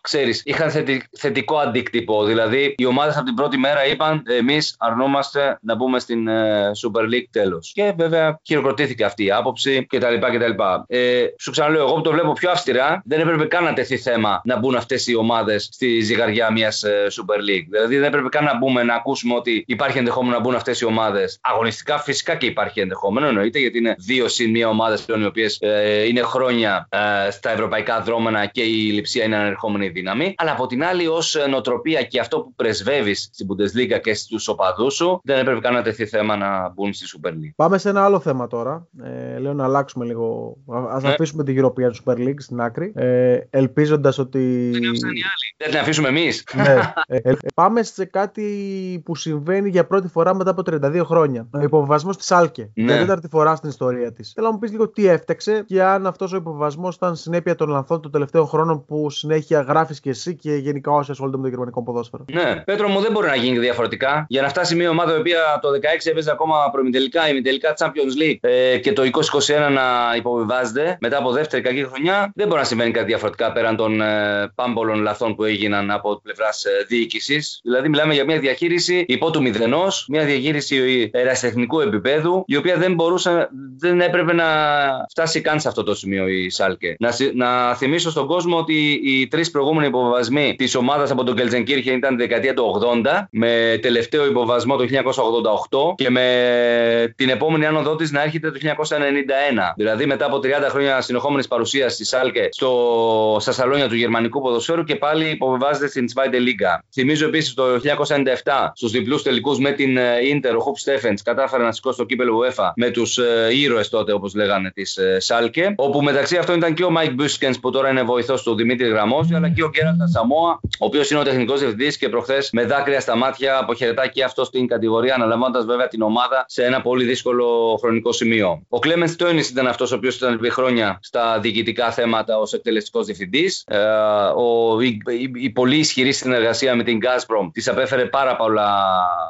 ξέρεις, είχαν θετικό αντίκτυπο. Δηλαδή, οι ομάδες από την πρώτη μέρα είπαν εμείς αρνούμαστε να μπούμε στην ε, Super League τέλος. Και βέβαια χειροκροτήθηκε αυτή η άποψη κτλ. κτλ. Ε, σου ξαναλέω, εγώ που το βλέπω πιο αυστηρά, δεν έπρεπε καν να τεθεί θέμα να μπουν αυτές οι ομάδες στη ζυγαριά μιας ε, Super League. Δηλαδή, δεν έπρεπε καν να μπούμε να ακούσουμε ότι υπάρχει ενδεχόμενο να μπουν αυτές οι ομάδες αγωνιστικά φυσικά και υπάρχει ενδεχόμενο, εννοείται, γιατί είναι δύο συν μία ομάδες πλέον οι οποίες ε, είναι χρόνια ε, στα ευρωπαϊκά δρόμενα και η λειψία είναι ανερχόμενη δύναμη. Αλλά από την άλλη, ως νοοτροπία και αυτό που πρεσβεύεις στην Bundesliga και στους οπαδούς σου, δεν έπρεπε καν να τεθεί θέμα να μπουν στη Super League. Πάμε σε ένα άλλο θέμα τώρα. Ε, λέω να αλλάξουμε λίγο. Α ναι. αφήσουμε την European Super League στην άκρη. Ε, Ελπίζοντας ότι. Δεν Δεν την αφήσουμε εμείς. ναι. Ε, ε, πάμε σε κάτι που συμβαίνει για πρώτη φορά μετά από 32 χρόνια. Ο υποβασμό της Άλκε. Ναι. Για τέταρτη φορά στην ιστορία της. Θέλω να μου πεις λίγο τι έφταξε και αν αυτός ο υποβασμό ήταν συνέπεια των λανθών των τελευταίων χρόνων που συνέχεια γράφεις και εσύ και γενικά όσοι ασχολούνται με το γερμανικό ποδόσφαιρο. Ναι, Πέτρο μου δεν μπορεί να γίνει διαφορετικά. Για να φτάσει μια ομάδα η οποία το 16 έπαιζε ακόμα προμητελικά ή μητελικά Champions League ε, και το 2021 να υποβιβάζεται μετά από δεύτερη κακή χρονιά, δεν μπορεί να συμβαίνει κάτι διαφορετικά πέραν των ε, πάμπολων λαθών που έγιναν από πλευράς ε, διοίκησης. Δηλαδή, μιλάμε για μια διαχείριση υπό του μηδενός, μια διαχείριση ερασιτεχνικού επίπεδου, η οποία δεν μπορούσε, δεν έπρεπε να φτάσει καν σε αυτό το σημείο η Σάλκε. Να, να θυμίσω στον κόσμο ότι οι τρεις προηγούμενοι υποβασμοί της ομάδας από τον Κελτζενκύρχε ήταν τη δεκαετία του 80, με τελευταίο υποβασμό το 1988 και με την επόμενη άνοδό της να έρχεται το 1991. Δηλαδή μετά από 30 χρόνια συνεχόμενης παρουσίας της Σάλκε στο, στα σαλόνια του γερμανικού ποδοσφαίρου και πάλι υποβιβάζεται στην Zweite Liga. Θυμίζω επίσης το 1997 στους διπλούς τελικούς με την Ιντερ, ο Χουμπ Στέφενς κατάφερε να σηκώσει το κύπελλο UEFA με τους ε, ήρωες τότε, όπως λέγανε, της Σάλκε. Όπου μεταξύ αυτών ήταν και ο Μάικ Μπίσκενς που τώρα είναι βοηθός του Δημήτρη Γραμμόζη, αλλά και ο Γκέραλντ Ασαμόα, ο οποίος είναι ο τεχνικός διευθυντής και προχθές με δάκρυα στα μάτια αποχαιρετά και αυτός την κατηγορία, αναλαμβάνοντας βέβαια την ομάδα σε ένα πολύ δύσκολο χρονικό σημείο. Ο Κλέμενς Τένις ήταν αυτός ο οποίος ήταν επί χρόνια στα διοικητικά θέματα ως εκτελεστικός διευθυντής. Ε, η, η, η, πολύ ισχυρή συνεργασία με την Gazprom της απέφερε πάρα πολλά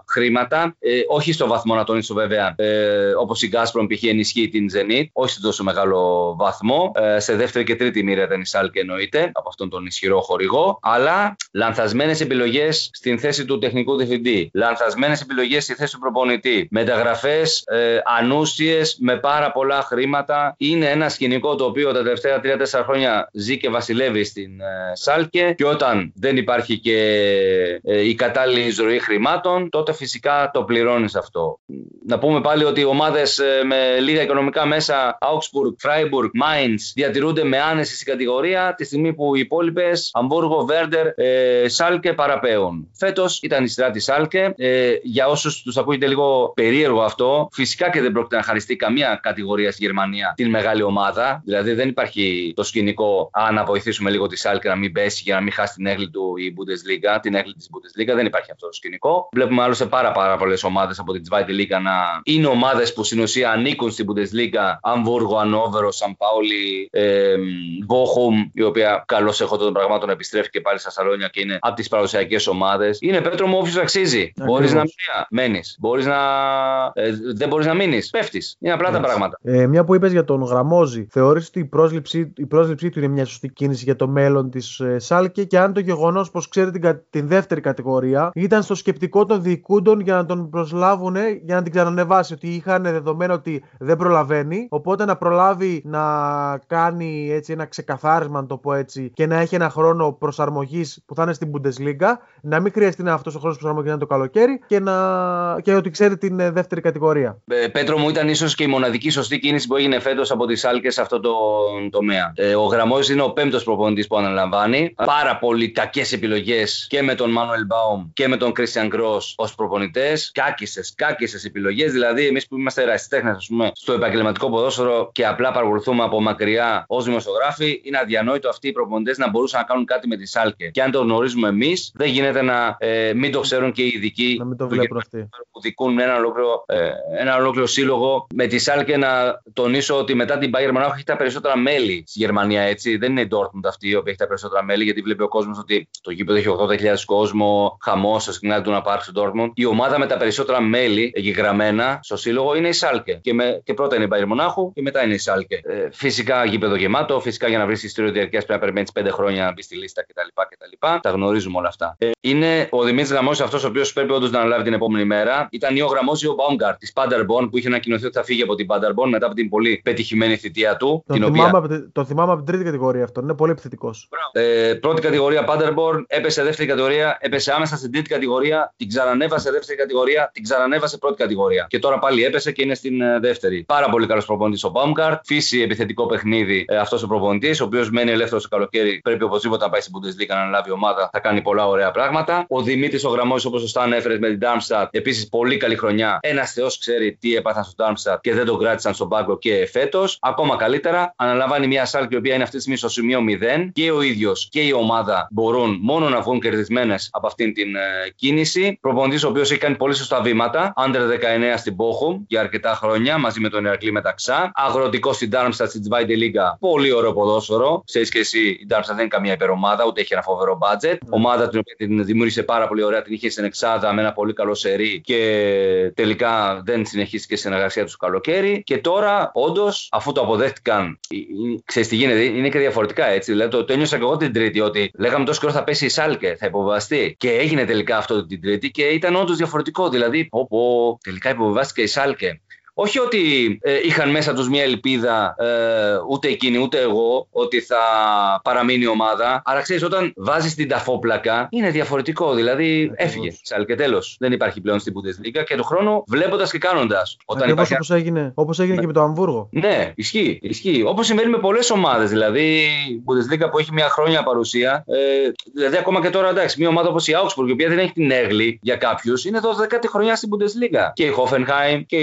χρήματα. Ε, όχι στο βαθμό να τονίσω βέβαια, ε, όπως η Gazprom π.χ. ενισχύει την Zenit, όχι σε τόσο μεγάλο βαθμό. Ε, σε δεύτερη και τρίτη μοίρα ήταν η Σάλκε εννοείται, από αυτόν τον ισχυρό χορηγό. Αλλά λανθασμένες επιλογές στην θέση του τεχνικού διευθυντή, λανθασμένες επιλογές στη θέση του προπονητή, μεταγραφές ε, ανούσιες με πάρα πολλά χρήματα. Είναι ένα σκηνικό το οποίο τα τελευταία 3-4 χρόνια ζει και βασιλεύει στην ε, Σάλκε και όταν δεν υπάρχει και ε, η κατάλληλη ζωή χρημάτων, τότε φυσικά το πληρώνεις αυτό. Να πούμε πάλι ότι οι ομάδες ε, με λίγα οικονομικά μέσα, Augsburg, Freiburg, Mainz, διατηρούνται με άνεση στην κατηγορία, τη στιγμή που οι υπόλοιπες, Αμβούργο, Βέρντερ, ε, Σάλκε παραπέουν. Φέτος ήταν η σειρά τη Σάλκε. Ε, για όσους τους ακούγεται λίγο περίεργο αυτό, φυσικά και δεν πρόκειται να χαριστεί καμία κατηγορία στη Γερμανία την μεγάλη ομάδα. Δηλαδή δεν υπάρχει το σκηνικό, αν να βοηθήσουμε λίγο τη Σάλκε να μην πέσει για να μην χάσει την έγκλη του η Bundesliga, την έγκλη της Bundesliga. Δεν υπάρχει αυτό το σκηνικό. Βλέπουμε άλλωστε πάρα, πάρα πολλές ομάδες από την Zweite Liga να είναι ομάδες που στην ουσία ανήκουν στην Bundesliga. Αμβούργο, Ανόβερο, Σαν Πάολη, ε, η οποία καλώς έχω των πραγμάτων επιστρέφει και πάλι στα σαλόνια και είναι από τις παραδοσιακές ομάδες. Είναι πέτρο μου όποιος αξίζει. Μπορείς να μένεις. Μπορείς να. Ε, δεν μπορείς να μείνεις. Πέφτεις. Είναι απλά τα πράγματα. Ε, μια που είπες για τον Γραμμόζη, θεωρείς ότι η πρόσληψή, η πρόσληψή του είναι μια σωστή κίνηση για το μέλλον της ε, Σάλκε; Και αν το γεγονός πως ξέρει την, την δεύτερη κατηγορία ήταν στο σκεπτικό των διοικούντων για να τον προσλάβουν για να την ξανανεβάσει. Ότι είχαν δεδομένο ότι δεν προλαβαίνει. Οπότε να προλάβει να κάνει έτσι ένα ξεκαθάρισμα, να το πω έτσι, και να έχει ένα χρόνο προσαρμογής που θα είναι στην Bundesliga. Να μην χρειαστεί να αυτός ο χρόνος προσαρμογή να είναι το καλοκαίρι και, να... και ότι ξέρει την ε, δεύτερη κατηγορία. Ε, Πέτρο μου ήταν ίσως και η μοναδική σωστή κίνηση που έγινε φέτος από τι Άλκε σε αυτό το τομέα. Ε, ο Γραμμός είναι ο πέμπτος προπονητής που αναλαμβάνει. Πάρα πολύ κακές επιλογές και με τον Μάνουελ Μπάουμ και με τον Κρίστιαν Γκρό ως προπονητές. Κάκισες, κάκισες επιλογές. Δηλαδή, εμείς που είμαστε ερασιτέχνε, στο επαγγελματικό ποδόσφαιρο και απλά παρακολουθούμε από μακριά ως δημοσιογράφοι, είναι αδιανόητο αυτοί οι προπονητές να μπορούσαν να κάνουν κάτι με τη Σάλκε. Και αν το γνωρίζουμε εμείς, δεν γίνεται να ε, μην το ξέρουν και οι ειδικοί να μην το βλέπουν αυτοί. που δικούν ένα ολόκληρο, ε, ένα ολόκληρο σύλλογο. Με τη Σάλκε να τονίσω ότι μετά την Bayern Monaco έχει τα περισσότερα μέλη στη Γερμανία. Έτσι. Δεν είναι η Dortmund αυτή η οποία έχει τα περισσότερα μέλη, γιατί βλέπει ο κόσμος ότι το γήπεδο έχει 80.000 κόσμο, χαμός, στο σκηνάδι του να πάρει στο Dortmund. Η ομάδα με τα περισσότερα μέλη εγγεγραμμένα στο σύλλογο είναι η Σάλκε. Και, με, και πρώτα είναι η Bayern Monaco και μετά είναι η Σάλκε. Ε, φυσικά γήπεδο γεμάτο, φυσικά για να βρεις ιστορία διαρκεία πρέπει να περιμένεις 5 χρόνια να μπεις στη λίστα κτλ. κτλ. Τα γνωρίζουμε όλα αυτά. Ε, είναι ο Δημήτρης Γραμμός αυτός ο οποίος πρέπει όντως να αναλάβει την επόμενη μέρα. Ήταν ή ο Γραμμός ή ο Μπάουγκαρτ της Πάνταρμπον που είχε ανακοινωθεί ότι θα φύγει από την Πάνταρμπον μετά από την πολύ πετυχημένη θητεία του. Το, θυμάμαι, οποία... το θυμάμαι από την τρίτη κατηγορία αυτό. Είναι πολύ επιθετικός. Ε, πρώτη κατηγορία κατηγορία Paderborn, έπεσε δεύτερη κατηγορία, έπεσε άμεσα στην τρίτη κατηγορία, την ξανανέβασε δεύτερη κατηγορία, την ξανανέβασε πρώτη κατηγορία. Και τώρα πάλι έπεσε και είναι στην ε, δεύτερη. Πάρα πολύ καλός προπονητής ο Baumgart. Φύση επιθετικό παιχνίδι ε, αυτός ο προπονητής, ο οποίος μένει ελεύθερος το καλοκαίρι. Πρέπει οπωσδήποτε να πάει στην Bundesliga να αναλάβει ομάδα. Θα κάνει πολλά ωραία πράγματα. Ο Δημήτρης ο Γραμμός, όπως σωστά ανέφερες με την Darmstadt, επίσης πολύ καλή χρονιά. Ένας θεός ξέρει τι έπαθαν στο Darmstadt και δεν τον κράτησαν στον πάγκο και φέτος. Ακόμα καλύτερα, αναλαμβάνει μια σάλκη η οποία είναι αυτή τη στιγμή στο σημείο 0 και ο ίδιος και η ομάδα μπορούν μόνο να βγουν κερδισμένες από αυτήν την ε, κίνηση. Προπονητής ο οποίος έχει κάνει πολύ σωστά βήματα. Under 19 στην Bochum για αρκετά χρόνια μαζί με τον Ηρακλή Μεταξά. Αγροτικός στην Darmstadt στην Zweite Liga. Πολύ ωραίο ποδόσφαιρο. Ξέρεις και εσύ, η Darmstadt δεν είναι καμία υπερομάδα, ούτε έχει ένα φοβερό budget. Mm. Ομάδα την οποία την δημιούργησε πάρα πολύ ωραία, την είχε στην Εξάδα με ένα πολύ καλό σερί και τελικά δεν συνεχίστηκε η συνεργασία του καλοκαίρι. Και τώρα, όντως, αφού το αποδέχτηκαν, ξέρεις τι γίνεται, είναι και διαφορετικά έτσι. Δηλαδή το, το ένιωσα και εγώ την Τρίτη ότι λέγαμε τόσο καιρό θα πέσει η Σάλκε, θα υποβαστεί. Και έγινε τελικά αυτό την Τρίτη και ήταν όντως διαφορετικό. Δηλαδή, πω, πω, τελικά υποβιβάστηκε η Σάλκε. Όχι ότι ε, είχαν μέσα τους μια ελπίδα ε, ούτε εκείνοι ούτε εγώ ότι θα παραμείνει η ομάδα. Αλλά ξέρεις, όταν βάζεις την ταφόπλακα είναι διαφορετικό. Δηλαδή έφυγε. Σάλ και τέλος. Δεν υπάρχει πλέον στην Bundesliga και του χρόνου βλέποντας και κάνοντας. Όταν υπάρχει... Όπως έγινε, όπως έγινε ναι. και με το Αμβούργο. Ναι, ισχύει. ισχύει. Όπως συμβαίνει με πολλές ομάδες. Δηλαδή η Bundesliga που έχει μια χρόνια παρουσία. Ε, δηλαδή ακόμα και τώρα εντάξει, μια ομάδα όπως η Augsburg, η οποία δεν έχει την έγλη για κάποιους, είναι 12η χρονιά στην Bundesliga. Και η Hoffenheim και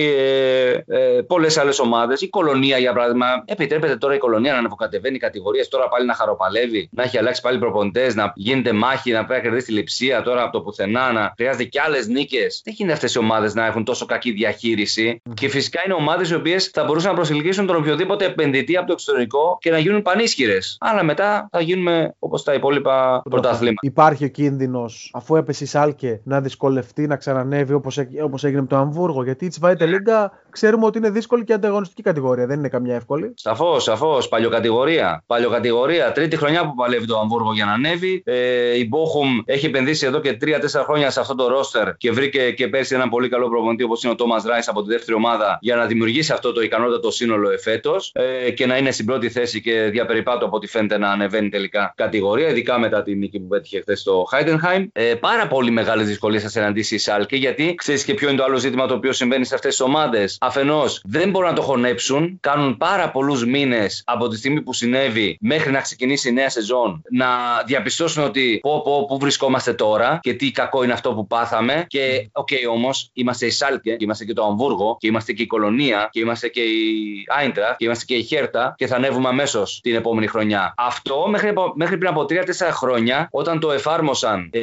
ε, πολλές άλλες ομάδες. Η Κολονία, για παράδειγμα, επιτρέπεται τώρα η Κολονία να ανεβοκατεβαίνει κατηγορίες, τώρα πάλι να χαροπαλεύει, να έχει αλλάξει πάλι προπονητές, να γίνεται μάχη, να πρέπει να κερδίσει τη λειψία τώρα από το πουθενά, να χρειάζεται και άλλες νίκες. Δεν γίνεται αυτές οι ομάδες να έχουν τόσο κακή διαχείριση. Mm. Και φυσικά είναι ομάδες οι οποίες θα μπορούσαν να προσελκύσουν τον οποιοδήποτε επενδυτή από το εξωτερικό και να γίνουν πανίσχυρες. Αλλά μετά θα γίνουμε όπως τα υπόλοιπα πρωταθλήματα. Υπάρχει ο κίνδυνος, αφού έπεσε η Σάλκε, να δυσκολευτεί να ξανανεύει όπως έγινε με το Αμβούργο. Γιατί η Τσβάιτε Λίγκα ξέρουμε ότι είναι δύσκολη και ανταγωνιστική κατηγορία. Δεν είναι καμιά εύκολη. Σαφώς, σαφώς. Παλιοκατηγορία. Παλιοκατηγορία. Τρίτη χρονιά που παλεύει το Αμβούργο για να ανέβει. Ε, η Μπόχουμ έχει επενδύσει εδώ και 3-4 χρόνια σε αυτό το ρόστερ και βρήκε και πέρσι έναν πολύ καλό προπονητή όπως είναι ο Τόμα Ράι από τη δεύτερη ομάδα για να δημιουργήσει αυτό το ικανότατο σύνολο εφέτος ε, και να είναι στην πρώτη θέση και διαπεριπάτω από ό,τι φαίνεται να ανεβαίνει τελικά κατηγορία, ειδικά μετά την νίκη που πέτυχε χθες στο Χάιντενχάιμ. Ε, πάρα πολύ μεγάλες δυσκολίες θα συναντήσει η Σάλκε γιατί ξέρεις και ποιο είναι το άλλο ζήτημα το οποίο συμβαίνει σε αυτές τις ομάδες αφενός δεν μπορούν να το χωνέψουν, κάνουν πάρα πολλούς μήνες από τη στιγμή που συνέβη μέχρι να ξεκινήσει η νέα σεζόν να διαπιστώσουν ότι πω, πω, πού βρισκόμαστε τώρα και τι κακό είναι αυτό που πάθαμε. Και ok, okay, όμως είμαστε η Σάλκε και είμαστε και το Αμβούργο και είμαστε και η Κολωνία και είμαστε και η Άιντραχτ και είμαστε και η Χέρτα και θα ανέβουμε αμέσως την επόμενη χρονιά. Αυτό μέχρι, μέχρι πριν από 3-4 χρόνια όταν το εφάρμοσαν ε,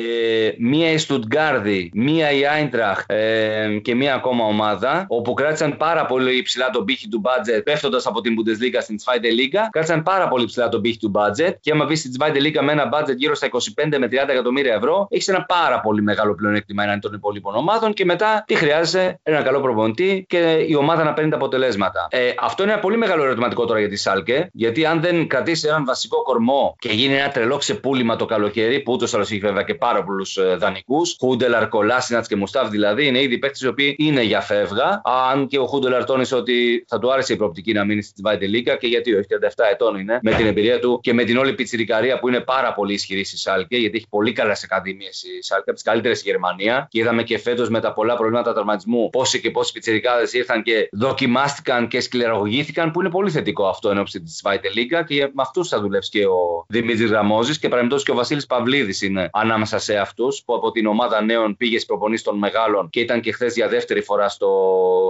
μία η Στουτγκάρδη, μία η Άιντραχτ ε, και μία ακόμα ομάδα όπου κράτησαν πάρα πολύ υψηλά τον πήχη του budget, πέφτοντας από την Bundesliga στην Zweite Liga. Κράτησαν πάρα πολύ ψηλά τον πήχη του budget. Και άμα πας στην Zweite Liga με ένα budget γύρω στα 25 με 30 εκατομμύρια ευρώ, έχεις ένα πάρα πολύ μεγάλο πλεονέκτημα έναντι των υπόλοιπων ομάδων. Και μετά τι χρειάζεσαι, ένα καλό προπονητή και η ομάδα να παίρνει τα αποτελέσματα. Ε, αυτό είναι ένα πολύ μεγάλο ερωτηματικό τώρα για τη Σάλκε. Γιατί αν δεν κρατήσει έναν βασικό κορμό και γίνει ένα τρελό ξεπούλημα το καλοκαίρι, που ούτως ή έχει βέβαια και πάρα πολλούς ε, δανεικούς, Χούντελαρ, Κολάσινατς και Μουστάβ δηλαδή, είναι ήδη παίκτες οι οποίοι είναι για φεύγα. Αν και ο Χούντελαρ τόνισε ότι θα του άρεσε η προοπτική να μείνει στη Zweite Liga και γιατί όχι, 37 ετών είναι, με την εμπειρία του και με την όλη πιτσιρικαρία που είναι πάρα πολύ ισχυρή στη Σάλκε, γιατί έχει πολύ καλέ ακαδημίες η Σάλκε, από τις καλύτερες στη Γερμανία. Και είδαμε και φέτος με τα πολλά προβλήματα τραυματισμού πόσοι και πόσοι πιτσιρικάδες ήρθαν και δοκιμάστηκαν και σκληραγωγήθηκαν, που είναι πολύ θετικό αυτό εν ώψη της Zweite Liga και με αυτούς θα δουλέψει και ο Δημήτρης Γραμμόζης και παρεμπιπτώσει και ο Βασίλης Παυλίδης είναι ανάμεσα σε αυτούς που από την ομάδα νέων πήγε στις προπονήσεις των μεγάλων και ήταν και χθες για δεύτερη φορά στο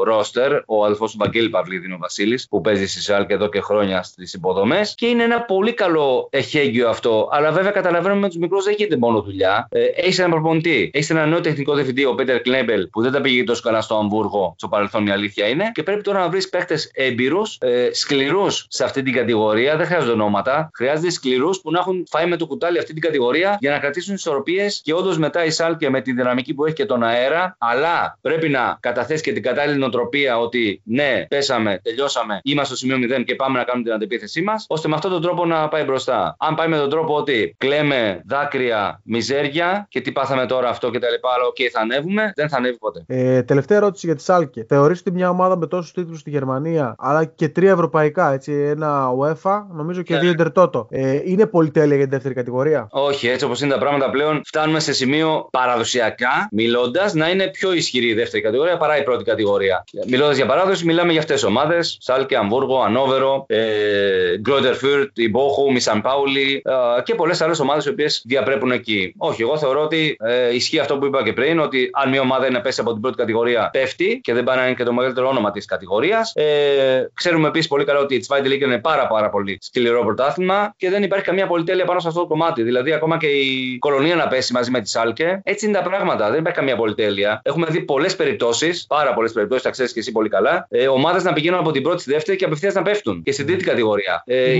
ρόστερ. Ο αδελφός του Βαγγέλη Παυλίδη είναι ο Βασίλης, που παίζει στη ΣΑΛ εδώ και χρόνια στις υποδομές. Και είναι ένα πολύ καλό εχέγγυο αυτό. Αλλά βέβαια καταλαβαίνουμε με του μικρού δεν γίνεται μόνο δουλειά. Ε, έχεις έναν προπονητή, έχεις ένα νέο τεχνικό διευθυντή, ο Πέτερ Κλέμπελ, που δεν τα πήγε τόσο καλά στο Αμβούργο, στο παρελθόν η αλήθεια είναι. Και πρέπει τώρα να βρεις παίχτε έμπειρους, ε, σκληρούς σε αυτή την κατηγορία. Δεν χρειάζονται ονόματα. Χρειάζεται σκληρούς που να έχουν φάει με το κουτάλι αυτή την κατηγορία για να κρατήσουν ισορροπίες και όντως μετά η Σάλκε με τη δυναμική που έχει και τον αέρα. Αλλά πρέπει να καταθέσει και την κατάλληλη νοοτροπία νοοτροπία ότι ναι, πέσαμε, τελειώσαμε, είμαστε στο σημείο 0 και πάμε να κάνουμε την αντεπίθεσή μας, ώστε με αυτόν τον τρόπο να πάει μπροστά. Αν πάει με τον τρόπο ότι κλαίμε δάκρυα, μιζέρια και τι πάθαμε τώρα αυτό και τα λοιπά, αλλά ok, okay, θα ανέβουμε, δεν θα ανέβει ποτέ. Ε, τελευταία ερώτηση για τη Σάλκε. Θεωρείς ότι μια ομάδα με τόσους τίτλους στη Γερμανία, αλλά και τρία ευρωπαϊκά, έτσι, ένα UEFA, νομίζω και yeah. Ναι. δύο Ιντερτότο, ε, είναι πολυτέλεια για την δεύτερη κατηγορία; Όχι, έτσι όπως είναι τα πράγματα πλέον, φτάνουμε σε σημείο παραδοσιακά, μιλώντας, να είναι πιο ισχυρή η δεύτερη κατηγορία παρά η πρώτη κατηγορία. Μιλώντας για παράδοση, μιλάμε για αυτές τις ομάδες. Σάλκε, Αμβούργο, Ανόβερο, ε, Γκρόιτερ Φιρτ, η Μπόχουμ, η Σανκτ Πάουλι ε, και πολλές άλλες ομάδες οι οποίες διαπρέπουν εκεί. Όχι, εγώ θεωρώ ότι ε, ισχύει αυτό που είπα και πριν, ότι αν μια ομάδα είναι πέσει από την πρώτη κατηγορία, πέφτει και δεν πάει να είναι και το μεγαλύτερο όνομα της κατηγορίας. Ε, ξέρουμε επίσης πολύ καλά ότι η Zweite League είναι πάρα, πάρα πολύ σκληρό πρωτάθλημα και δεν υπάρχει καμία πολυτέλεια πάνω σε αυτό το κομμάτι. Δηλαδή, ακόμα και η κολονία να πέσει μαζί με τη Σάλκε, έτσι είναι τα πράγματα. Δεν υπάρχει καμία πολυτέλεια. Έχουμε δει πολλές περιπτώσεις, πάρα πολλές περιπτώσεις, τα ξέρεις και εσύ πολύ καλά, ε, ομάδες να πηγαίνουν από την πρώτη στη δεύτερη και απευθείας να πέφτουν. Και στην τρίτη κατηγορία. Ε,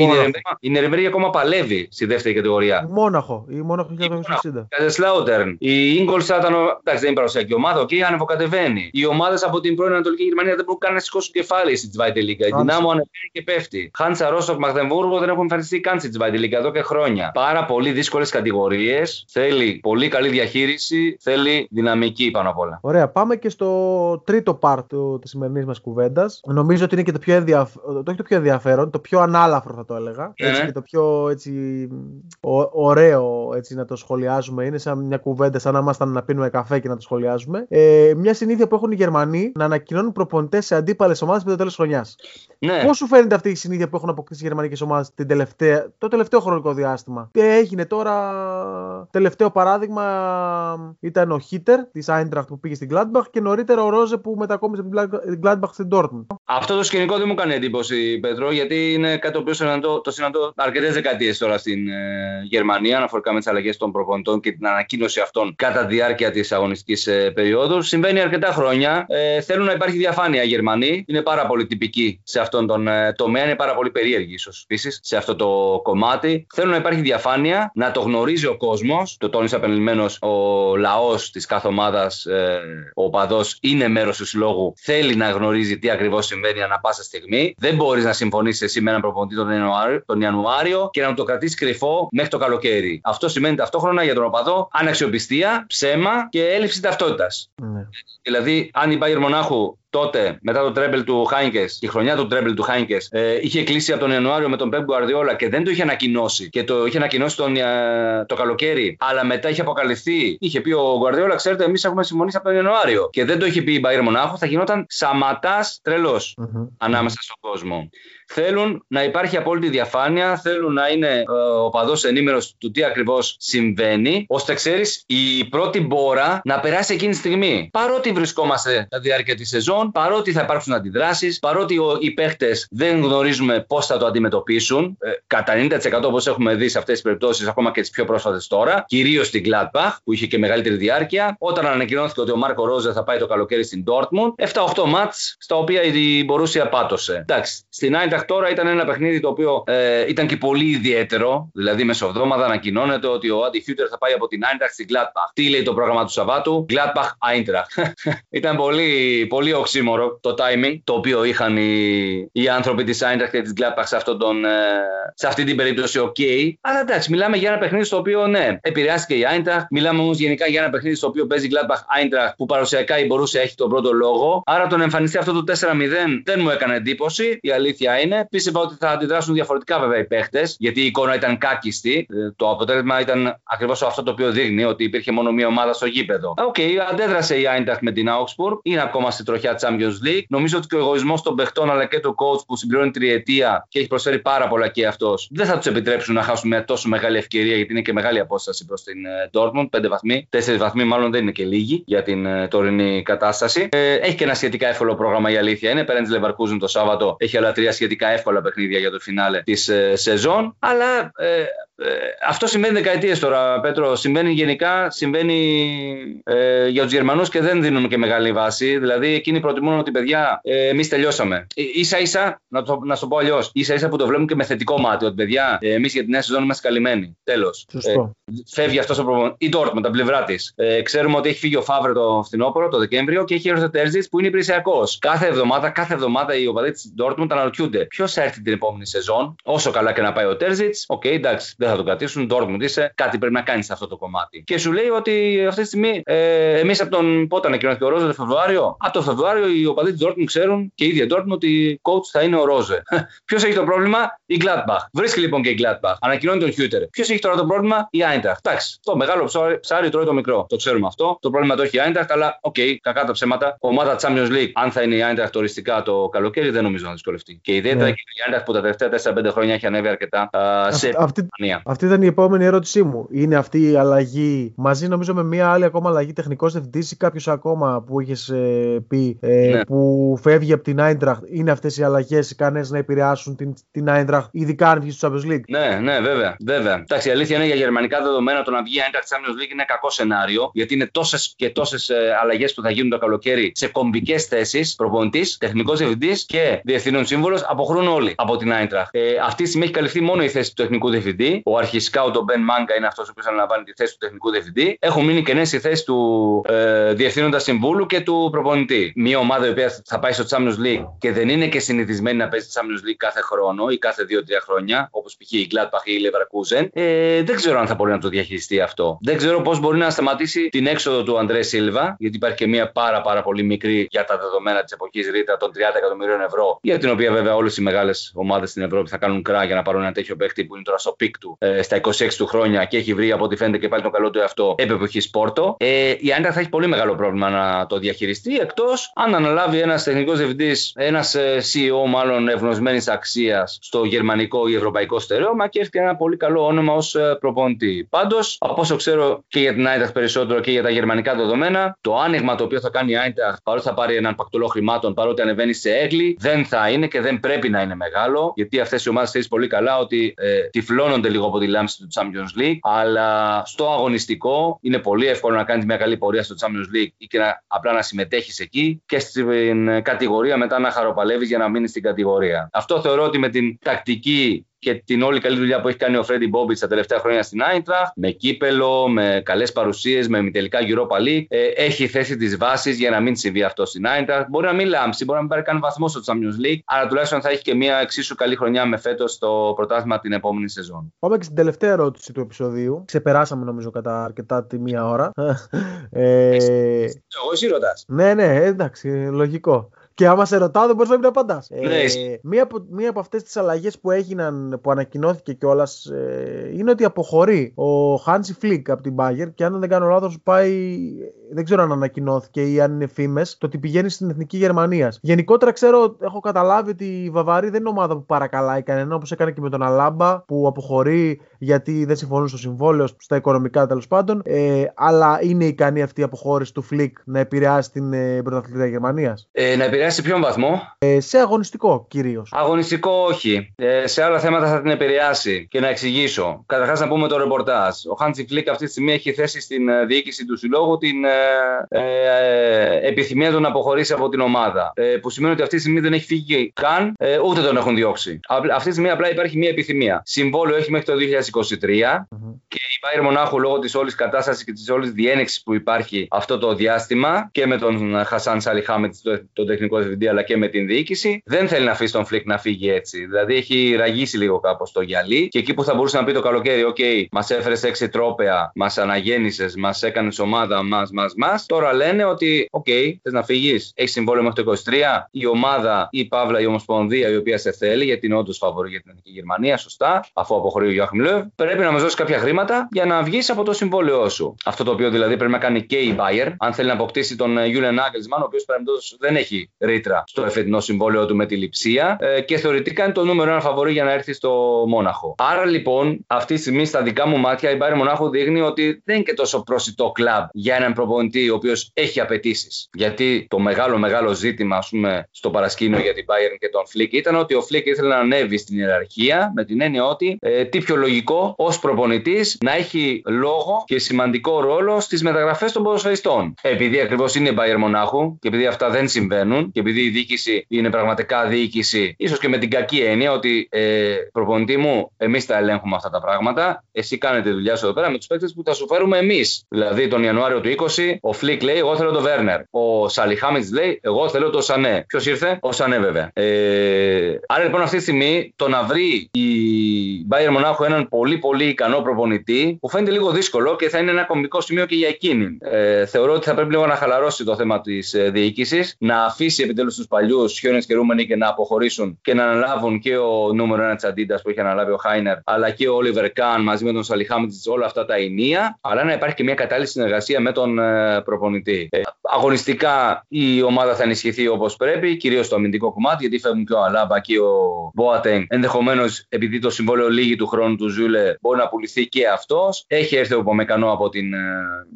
η Νυρεμβέργη ακόμα παλεύει στη δεύτερη κατηγορία. Μόναχο. Η Μόναχο 1960. Καϊζερσλάουτερν. Η Ίνγκολσταντ. Εντάξει, δεν είναι παραδοσιακή ομάδα, οκ, ανεβοκατεβαίνει. Οι ομάδες από την πρώην Ανατολική Γερμανία δεν μπορούν καν να σηκώσουν κεφάλι στη Zweite Liga. Η Ντιναμό ανεβαίνει και πέφτει. Χάνσα Ρόστοκ Μαγδεμβούργο δεν έχουν εμφανιστεί καν στη Zweite Liga εδώ και χρόνια. Πάρα πολύ δύσκολες κατηγορίες. Θέλει πολύ καλή διαχείριση, θέλει δυναμική πάνω απ' όλα. Ωραία, πάμε και στο τρίτο part της σημερινής μας κουβέντας. Νομίζω ότι είναι και το πιο, ενδιαφ... το, το πιο ενδιαφέρον, το πιο ανάλαφρο θα το έλεγα. Ναι, έτσι, ναι. και το πιο έτσι, ωραίο έτσι, να το σχολιάζουμε. Είναι σαν μια κουβέντα, σαν να ήμασταν να πίνουμε καφέ και να το σχολιάζουμε. Ε, μια συνήθεια που έχουν οι Γερμανοί να ανακοινώνουν προπονητές σε αντίπαλες ομάδες με το τέλος χρονιάς. Ναι. Πώς σου φαίνεται αυτή η συνήθεια που έχουν αποκτήσει οι γερμανικές ομάδες το τελευταίο χρονικό διάστημα; Τι έγινε τώρα, τελευταίο παράδειγμα ήταν ο Χίτερ της Άιντραχτ που πήγε στην Gladbach και νωρίτερα ο Ρόζε που μετακόμισε από την Gladbach στην Dortmund. Αυτό το σκηνικό δεν μου κάνει εντύπωση, Πέτρο, γιατί είναι κάτι το οποίο συναντώ, το συναντώ αρκετές δεκαετίες τώρα στην ε, Γερμανία, αναφορικά με τις αλλαγές των προπονητών και την ανακοίνωση αυτών κατά τη διάρκεια της αγωνιστικής ε, περίοδου. Συμβαίνει αρκετά χρόνια. Ε, θέλουν να υπάρχει διαφάνεια οι Γερμανοί. Είναι πάρα πολύ τυπικοί σε αυτόν τον ε, τομέα. Είναι πάρα πολύ περίεργοι, ίσως επίσης, σε αυτό το κομμάτι. Θέλουν να υπάρχει διαφάνεια, να το γνωρίζει ο κόσμος. Το τόνισε απενελειμμένο ο λαός της κάθε ομάδας, ε, ο οπαδός είναι μέρος του συλλόγου. Θέλει να γνωρίζει τι ακριβώς συμβαίνει ανά πάσα στιγμή. Δεν μπορείς να συμφωνήσεις εσύ με έναν προπονητή τον Ιανουάριο, τον Ιανουάριο και να το κρατήσεις κρυφό μέχρι το καλοκαίρι. Αυτό σημαίνει ταυτόχρονα για τον οπαδό αναξιοπιστία, ψέμα και έλλειψη ταυτότητας. Ναι. Δηλαδή, αν η Μπάγερν Μονάχου τότε, μετά το treble του Χάινκες, η χρονιά του treble του Χάινκες, ε, είχε κλείσει από τον Ιανουάριο με τον Πεπ Γκουαρδιόλα και δεν το είχε ανακοινώσει και το είχε ανακοινώσει τον, ε, το καλοκαίρι, αλλά μετά είχε αποκαλυφθεί. Είχε πει ο Γκουαρδιόλα, ξέρετε, εμείς έχουμε συμφωνήσει από τον Ιανουάριο. Και δεν το είχε πει η Μπάγερν Μονάχου, θα γινόταν σαματάς τρελός mm-hmm. ανάμεσα στον κόσμο θέλουν να υπάρχει απόλυτη διαφάνεια, θέλουν να είναι ε, ο παδός ενήμερος του τι ακριβώς συμβαίνει, ώστε ξέρεις η πρώτη μπόρα να περάσει εκείνη τη στιγμή. Παρότι βρισκόμαστε στα διάρκεια της σεζόν, παρότι θα υπάρξουν αντιδράσεις, παρότι οι παίχτες δεν γνωρίζουμε πώς θα το αντιμετωπίσουν, ε, κατά 90% όπως έχουμε δει σε αυτές τις περιπτώσεις, ακόμα και τις πιο πρόσφατες τώρα, κυρίως στην Gladbach που είχε και μεγαλύτερη διάρκεια, όταν ανακοινώθηκε ότι ο Μάρκο Ρόζε θα πάει το καλοκαίρι στην Dortmund, 7-8 μάτς στα οποία η Μπορούσια πάτωσε. Εντάξει, στην τώρα ήταν ένα παιχνίδι το οποίο ε, ήταν και πολύ ιδιαίτερο. Δηλαδή, μεσοβδόμαδα ανακοινώνεται ότι ο Άντι Χίτερ θα πάει από την Άιντραχτ στην Gladbach. Τι λέει το πρόγραμμα του Σαββάτου, Gladbach Eintracht. ήταν πολύ, πολύ οξύμωρο το timing το οποίο είχαν οι, οι άνθρωποι της Eintracht και της Gladbach σε, αυτόν τον, ε, σε αυτή την περίπτωση. Ok. Okay. Αλλά εντάξει, μιλάμε για ένα παιχνίδι στο οποίο ναι, επηρεάστηκε η Eintracht. Μιλάμε όμως γενικά για ένα παιχνίδι στο οποίο παίζει Gladbach Eintracht που παραδοσιακά η Borussia έχει τον πρώτο λόγο. Άρα το να εμφανιστεί αυτό το 4-0 δεν μου έκανε εντύπωση. Η αλήθεια είναι είναι. Πίστευα ότι θα αντιδράσουν διαφορετικά βέβαια οι παίχτες, γιατί η εικόνα ήταν κάκιστη. Ε, το αποτέλεσμα ήταν ακριβώς αυτό το οποίο δείχνει ότι υπήρχε μόνο μία ομάδα στο γήπεδο. OK, okay, αντέδρασε η Eintracht με την Augsburg. Είναι ακόμα στη τροχιά Champions League. Νομίζω ότι και ο εγωισμός των παιχτών αλλά και του coach που συμπληρώνει τριετία και έχει προσφέρει πάρα πολλά και αυτός δεν θα τους επιτρέψουν να χάσουν μια τόσο μεγάλη ευκαιρία γιατί είναι και μεγάλη απόσταση προς την ε, Dortmund. Πέντε βαθμοί. Τέσσερις βαθμοί μάλλον δεν είναι και λίγοι για την ε, τωρινή κατάσταση. Ε, έχει και ένα σχετικά εύκολο πρόγραμμα η αλήθεια είναι. Πέραν της Leverkusen το Σάββατο έχει άλλα τρία σχετικά σχετικά εύκολα παιχνίδια για το φινάλε της ε, σεζόν. Αλλά ε, ε, αυτό συμβαίνει δεκαετίες τώρα, Πέτρο. Συμβαίνει γενικά, συμβαίνει ε, για τους Γερμανούς και δεν δίνουν και μεγάλη βάση. Δηλαδή, εκείνοι προτιμούν ότι παιδιά, ε, εμείς τελειώσαμε. Ε, ίσα ίσα, να το, να το πω αλλιώς, ίσα ίσα που το βλέπουν και με θετικό μάτι. Ότι παιδιά, ε, εμείς για την νέα σεζόν είμαστε καλυμμένοι. Τέλος. Ε, φεύγει αυτός ο προπονητής. Η Dortmund, τα πλευρά της. Ε, ξέρουμε ότι έχει φύγει ο Φάβρε το φθινόπωρο, το Δεκέμβριο και έχει έρθει ο Τέρζιτς που είναι υπηρεσιακός. Κάθε εβδομάδα, κάθε εβδομάδα οι οπαδοί της Dortmund αναρωτιούνται ποιος θα έρθει την επόμενη σεζόν. Όσο καλά και να πάει ο Τέρζιτς, OK, okay, εντάξει, δεν θα τον κρατήσουν. Dortmund είσαι, κάτι πρέπει να κάνεις σε αυτό το κομμάτι. Και σου λέει ότι αυτή τη στιγμή ε, εμείς από τον πότε ανακοινώθηκε ο Ρόζε, το Φεβρουάριο. Από το Φεβρουάριο οι οπαδοί του Dortmund ξέρουν και η ίδια Dortmund ότι coach θα είναι ο Ρόζε. Ποιος έχει το πρόβλημα, η Gladbach. Βρίσκει λοιπόν και η Gladbach. Ανακοινώνει τον Χιούτερ. Ποιος έχει τώρα το πρόβλημα, η Eintracht. Εντάξει, το μεγάλο ψάρι, ψάρι τρώει το μικρό. Το ξέρουμε αυτό. Το πρόβλημα το έχει η Eintracht, αλλά OK, okay, κακά τα ψέματα. Ομάδα Champions League, αν θα είναι η Eintracht οριστικά το καλοκαίρι, δεν νομίζω να δυσκολευτεί. Και ιδιαίτερα ναι. και η Eintracht που τα τελευταία 4-5 χρόνια έχει ανέβει αρκετά σε αυτή, αυτή ήταν η επόμενη ερώτησή μου. Είναι αυτή η αλλαγή μαζί νομίζω με μια άλλη ακόμα αλλαγή τεχνικός διευθυντή ή κάποιος ακόμα που είχες ε, πει ε, ναι. που φεύγει από την Eintracht. Είναι αυτές οι αλλαγές ικανές να επηρεάσουν την, την Eintracht, ειδικά αν βγεις στο Champions League; Ναι, ναι, βέβαια. βέβαια. Εντάξει, η αλήθεια είναι για γερμανικά δεδομένα το να βγει η Eintracht Champions League είναι κακό σενάριο γιατί είναι τόσες και τόσες αλλαγές που θα γίνουν το καλοκαίρι σε κομβικέ θέσεις. Προπονητής, τεχνικός διευθυντή και διευθύνων σύμβολο αποχρούν όλοι από την Eintracht. Ε, αυτή τη στιγμή έχει καλυφθεί μόνο η θέση του τεχνικού διευθυντή. Ο αρχισκάου, ο Ben Manga, είναι αυτός ο οποίος αναλαμβάνει τη θέση του τεχνικού διευθυντή. Έχουν μείνει κενέ η θέση του ε, διευθύνοντα συμβούλου και του προπονητή. Μια ομάδα η οποία θα πάει στο Champions League και δεν είναι και συνηθισμένη να παίζει Champions League κάθε χρόνο ή κάθε 2-3 χρόνια, όπως π.χ. η Gladbach ή η Leverkusen, ε, δεν ξέρω αν θα μπορεί να το διαχειριστεί αυτό. Δεν ξέρω πώς μπορεί να σταματήσει την έξοδο του Αντρέ Σίλβα, γιατί υπάρχει και μια πάρα, πάρα πολύ μικρή για τα δεδομένα της εποχής ρήτρα των 30 εκατομμυρίων ευρώ, για την οποία βέβαια όλες οι μεγάλες ομάδες στην Ευρώπη θα κάνουν κρά για να πάρουν ένα τέτοιο παίκτη που είναι τώρα στο peak του ε, στα 26 του χρόνια και έχει βρει από ό,τι φαίνεται και πάλι το καλό του εαυτό επί Πόρτο. Ε, η Eintracht θα έχει πολύ μεγάλο πρόβλημα να το διαχειριστεί εκτός αν αναλάβει ένας τεχνικός διευθυντής, ένας ε, CEO μάλλον εγνωσμένης αξίας στο γερμανικό ή ευρωπαϊκό στερέωμα και έρθει ένα πολύ καλό όνομα ως ε, προπονητή. Πάντως, από όσο ξέρω και για την Eintracht περισσότερο και για τα γερμανικά δεδομένα, το άνοιγμα το οποίο θα κάνει η Eintracht παρότι θα πάρει έναν πακτολό χρημάτων, παρότι ανεβαίνει σε έγκλη, δεν θα είναι και δεν πρέπει να είναι μεγάλο, γιατί αυτές οι ομάδες ξέρεις πολύ καλά ότι ε, τυφλώνονται λίγο από τη λάμψη του Champions League, αλλά στο αγωνιστικό είναι πολύ εύκολο να κάνεις μια καλή πορεία στο Champions League ή και να, απλά να συμμετέχεις εκεί και στην κατηγορία μετά να χαροπαλεύεις για να μείνεις στην κατηγορία. Αυτό θεωρώ ότι με την τακτική και την όλη καλή δουλειά που έχει κάνει ο Φρέντι Μπόμπιτ τα τελευταία χρόνια στην Άιντραχτ, με κύπελο, με καλές παρουσίες, με μητελικά Europa League. Ε, έχει θέσει τις βάσεις για να μην συμβεί αυτό στην Άιντραχτ. Μπορεί να μην λάμψει, μπορεί να μην πάρει καν βαθμό στο Champions League, αλλά τουλάχιστον θα έχει και μια εξίσου καλή χρονιά με φέτος στο πρωτάθλημα την επόμενη σεζόν. Πάμε και στην τελευταία ερώτηση του επεισοδίου. Ξεπεράσαμε νομίζω κατά αρκετά τη μία ώρα. ε... Εγώ εσύ ρωτάς. Ναι, ναι, εντάξει, λογικό. Και άμα σε ρωτάω, δεν μπορείς να μην απαντάς. Ναι. Ε, μία από, μία από αυτές τις αλλαγές που έγιναν, που ανακοινώθηκε κιόλας, ε, είναι ότι αποχωρεί ο Χάντσι Φλικ από την Bayern και αν δεν κάνω λάθος, πάει. Δεν ξέρω αν ανακοινώθηκε ή αν είναι φήμες, το ότι πηγαίνει στην εθνική Γερμανίας. Γενικότερα ξέρω, έχω καταλάβει ότι η Βαβαρή δεν είναι ομάδα που παρακαλάει κανένα, όπως έκανε και με τον Αλάμπα που αποχωρεί γιατί δεν συμφωνούν στο συμβόλαιο, στα οικονομικά τέλος πάντων. Ε, αλλά είναι ικανή αυτή η αποχώρηση του Φλικ να επηρεάσει την ε, πρωταθλητή Γερμανίας; Ε, να επηρεάσει σε ποιον βαθμό; Ε, σε αγωνιστικό κυρίως. Αγωνιστικό όχι. Ε, σε άλλα θέματα θα την επηρεάσει. Και να εξηγήσω. Καταρχάς να πούμε το ρεπορτάζ. Ο Χάντσι Φλικ αυτή τη στιγμή έχει θέσει στην ε, διοίκηση του συλλόγου την ε, ε, επιθυμία του να αποχωρήσει από την ομάδα. Ε, που σημαίνει ότι αυτή τη στιγμή δεν έχει φύγει καν, ε, ούτε τον έχουν διώξει. Αυτή τη στιγμή απλά υπάρχει μια επιθυμία. Συμβόλαιο έχει μέχρι το 2023 mm-hmm. και η Πάιρ Μονάχου λόγω της όλης κατάστασης και της όλης διένεξης που υπάρχει αυτό το διάστημα και με τον Χασάν Σαλιχάμιτς, τον τεχνικό διευθυντή, αλλά και με την διοίκηση, δεν θέλει να αφήσει τον Φλικ να φύγει έτσι. Δηλαδή έχει ραγίσει λίγο κάπως το γυαλί και εκεί που θα μπορούσε να πει το καλοκαίρι, OK, μας έφερες έξι τρόπεα, μας αναγέννησες, μας έκανες ομάδα, μας, μας, μας. Τώρα λένε ότι, OK, θες να φύγεις, έχεις συμβόλαιο μέχρι το 23, η ομάδα, η Παύλα, η Ομοσπονδία η οποία σε θέλει, γιατί είναι όντως φαβορή για την Εθνική Γερμανία, σωστά, αφού αποχωρεί ο Γιώχημ Λεύ, πρέπει να μας δώσει κάποια χρήματα για να βγεις από το συμβόλαιό σου. Αυτό το οποίο δηλαδή πρέπει να κάνει και η Bayern, αν θέλει να αποκτήσει τον Julian Nagelsmann, ο οποίος δεν έχει ρήτρα στο εφετινό συμβόλαιο του με τη Λειψία ε, και θεωρητικά είναι το νούμερο ένα φαβορή για να έρθει στο Μόναχο. Άρα λοιπόν, αυτή τη στιγμή στα δικά μου μάτια η Bayern Μονάχου δείχνει ότι δεν είναι και τόσο προσιτό κλαμπ για έναν προπονητή ο οποίος έχει απαιτήσεις. Γιατί το μεγάλο μεγάλο ζήτημα, ας πούμε, στο παρασκήνιο για την Bayern και τον Φλικ ήταν ότι ο Φλικ ήθελε να ανέβει στην ιεραρχία με την έννοια ότι ε, τι πιο λογικό ως προπονητής να έχει λόγο και σημαντικό ρόλο στις μεταγραφές των ποδοσφαιριστών. Επειδή ακριβώς είναι η Bayern Μονάχου και επειδή αυτά δεν συμβαίνουν και επειδή η διοίκηση είναι πραγματικά διοίκηση, ίσως και με την κακή έννοια ότι ε, προπονητή μου, εμείς τα ελέγχουμε αυτά τα πράγματα, εσύ κάνε τη δουλειά σου εδώ πέρα με τους παίκτες που θα σου φέρουμε εμείς. Δηλαδή τον Ιανουάριο του 20, ο Φλικ λέει: Εγώ θέλω τον Βέρνερ. Ο Σαλιχάμιτς λέει: Εγώ θέλω τον Σανέ. Ποιος ήρθε, ο Σανέ βέβαια. Ε, άρα λοιπόν αυτή τη στιγμή το να βρει η Bayern Μονάχου έναν πολύ πολύ ικανό προπονητή που φαίνεται λίγο δύσκολο και θα είναι ένα κομβικό σημείο και για εκείνη. Ε, θεωρώ ότι θα πρέπει λίγο να χαλαρώσει το θέμα της ε, διοίκησης, να αφήσει επιτέλους τους παλιούς Χένες και Ρουμενίγκε να αποχωρήσουν και να αναλάβουν και ο νούμερο ένα της Adidas που έχει αναλάβει ο Χάινερ, αλλά και ο Όλιβερ Καν μαζί με τον Σαλιχάμιτς, όλα αυτά τα ηνία, αλλά να υπάρχει και μια κατάλληλη συνεργασία με τον ε, προπονητή. Ε, αγωνιστικά η ομάδα θα ενισχυθεί όπως πρέπει, κυρίως στο αμυντικό κομμάτι, γιατί φεύγουν και ο Αλάμπα και ο Μπόατεν. Ενδεχομένως, επειδή το συμβόλαιο λίγη του χρόνου του Ζούλε μπορεί να πουληθεί και αυτό. Έχει έρθει ο Πομεκανό από την ε,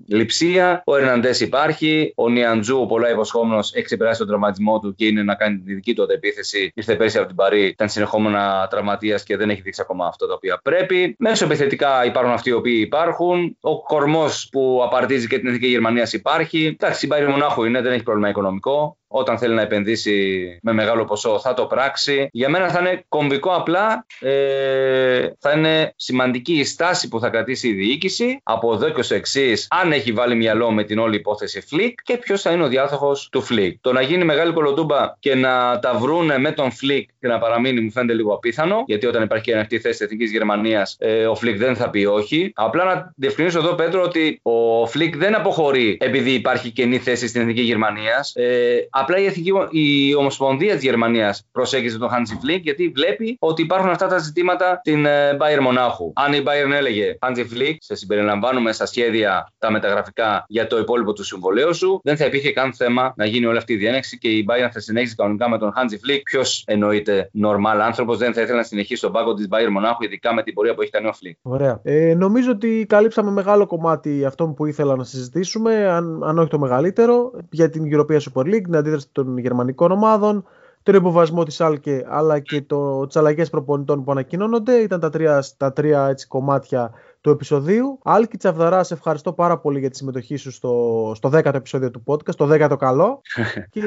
Λιψία. Ο Ερναντές υπάρχει. Ο Νιαντζού, πολλά υποσχόμενος, έχει ξεπεράσει τον τραυματισμό του και είναι να κάνει τη δική του επίθεση. Ήρθε πέρσι από την Παρή, ήταν συνεχόμενα τραυματίας και δεν έχει δείξει ακόμα αυτό το οποίο πρέπει. Μέσω επιθετικά υπάρχουν αυτοί οι οποίοι υπάρχουν. Ο κορμός που απαρτίζει και την εθνική Γερμανίας υπάρχει. Εντάξει, η Μονάχου είναι, δεν έχει πρόβλημα οικονομικό όταν θέλει να επενδύσει με μεγάλο ποσό θα το πράξει. Για μένα θα είναι κομβικό απλά, ε, θα είναι σημαντική η στάση που θα κρατήσει η διοίκηση από εδώ και ως εξής, αν έχει βάλει μυαλό με την όλη υπόθεση Φλικ και ποιος θα είναι ο διάδοχος του Φλικ. Το να γίνει μεγάλη κολοτούμπα και να τα βρούνε με τον Φλικ και να παραμείνει μου φαίνεται λίγο απίθανο, γιατί όταν υπάρχει και ανοιχτή θέση της Εθνικής Γερμανίας, ε, ο Φλικ δεν θα πει όχι. Απλά να διευκρινίσω εδώ, Πέτρο, ότι ο Φλικ δεν αποχωρεί επειδή υπάρχει κενή θέση στην Εθνική Γερμανίας. Ε, Απλά η, Εθνική, η Ομοσπονδία της Γερμανίας προσέγγιζε τον Hansi Flick γιατί βλέπει ότι υπάρχουν αυτά τα ζητήματα στην ε, Bayern Μονάχου. Αν η Bayern έλεγε Hansi Flick, σε συμπεριλαμβάνουμε στα σχέδια τα μεταγραφικά για το υπόλοιπο του συμβολέου σου, δεν θα υπήρχε καν θέμα να γίνει όλη αυτή η διένεξη και η Bayern θα συνέχισε κανονικά με τον Hansi Flick. Ποιος εννοείται normal άνθρωπος δεν θα ήθελε να συνεχίσει στον πάγκο της Bayern Μονάχου, ειδικά με την πορεία που έχει κάνει ο Flick. Ωραία. Ε, νομίζω ότι καλύψαμε μεγάλο κομμάτι αυτό που ήθελα να συζητήσουμε, αν, αν όχι το μεγαλύτερο, για την European Super League, την αντίδραση των γερμανικών ομάδων, τον υποβασμό της Άλκε αλλά και το, τις αλλαγές προπονητών που ανακοινώνονται. Ήταν τα τρία, τα τρία έτσι, κομμάτια του επεισοδίου. Άλκη Τσαβδαρά, σε ευχαριστώ πάρα πολύ για τη συμμετοχή σου στο, στο 10ο επεισόδιο του podcast, το 10ο καλό. και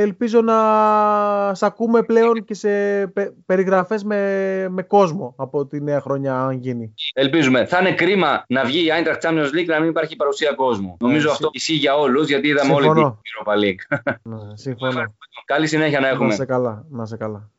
ελπίζω να σε ακούμε πλέον και σε περιγραφές με, με κόσμο από τη νέα χρονιά, αν γίνει. Ελπίζουμε. Θα είναι κρίμα να βγει η Eintracht Champions League να μην υπάρχει παρουσία κόσμου. Ναι, Νομίζω αυτό ισχύει για όλους, γιατί είδαμε όλη την Europa League. Ναι, συμφωνώ. Καλή συνέχεια να έχουμε. Να σε καλά. Να σε καλά.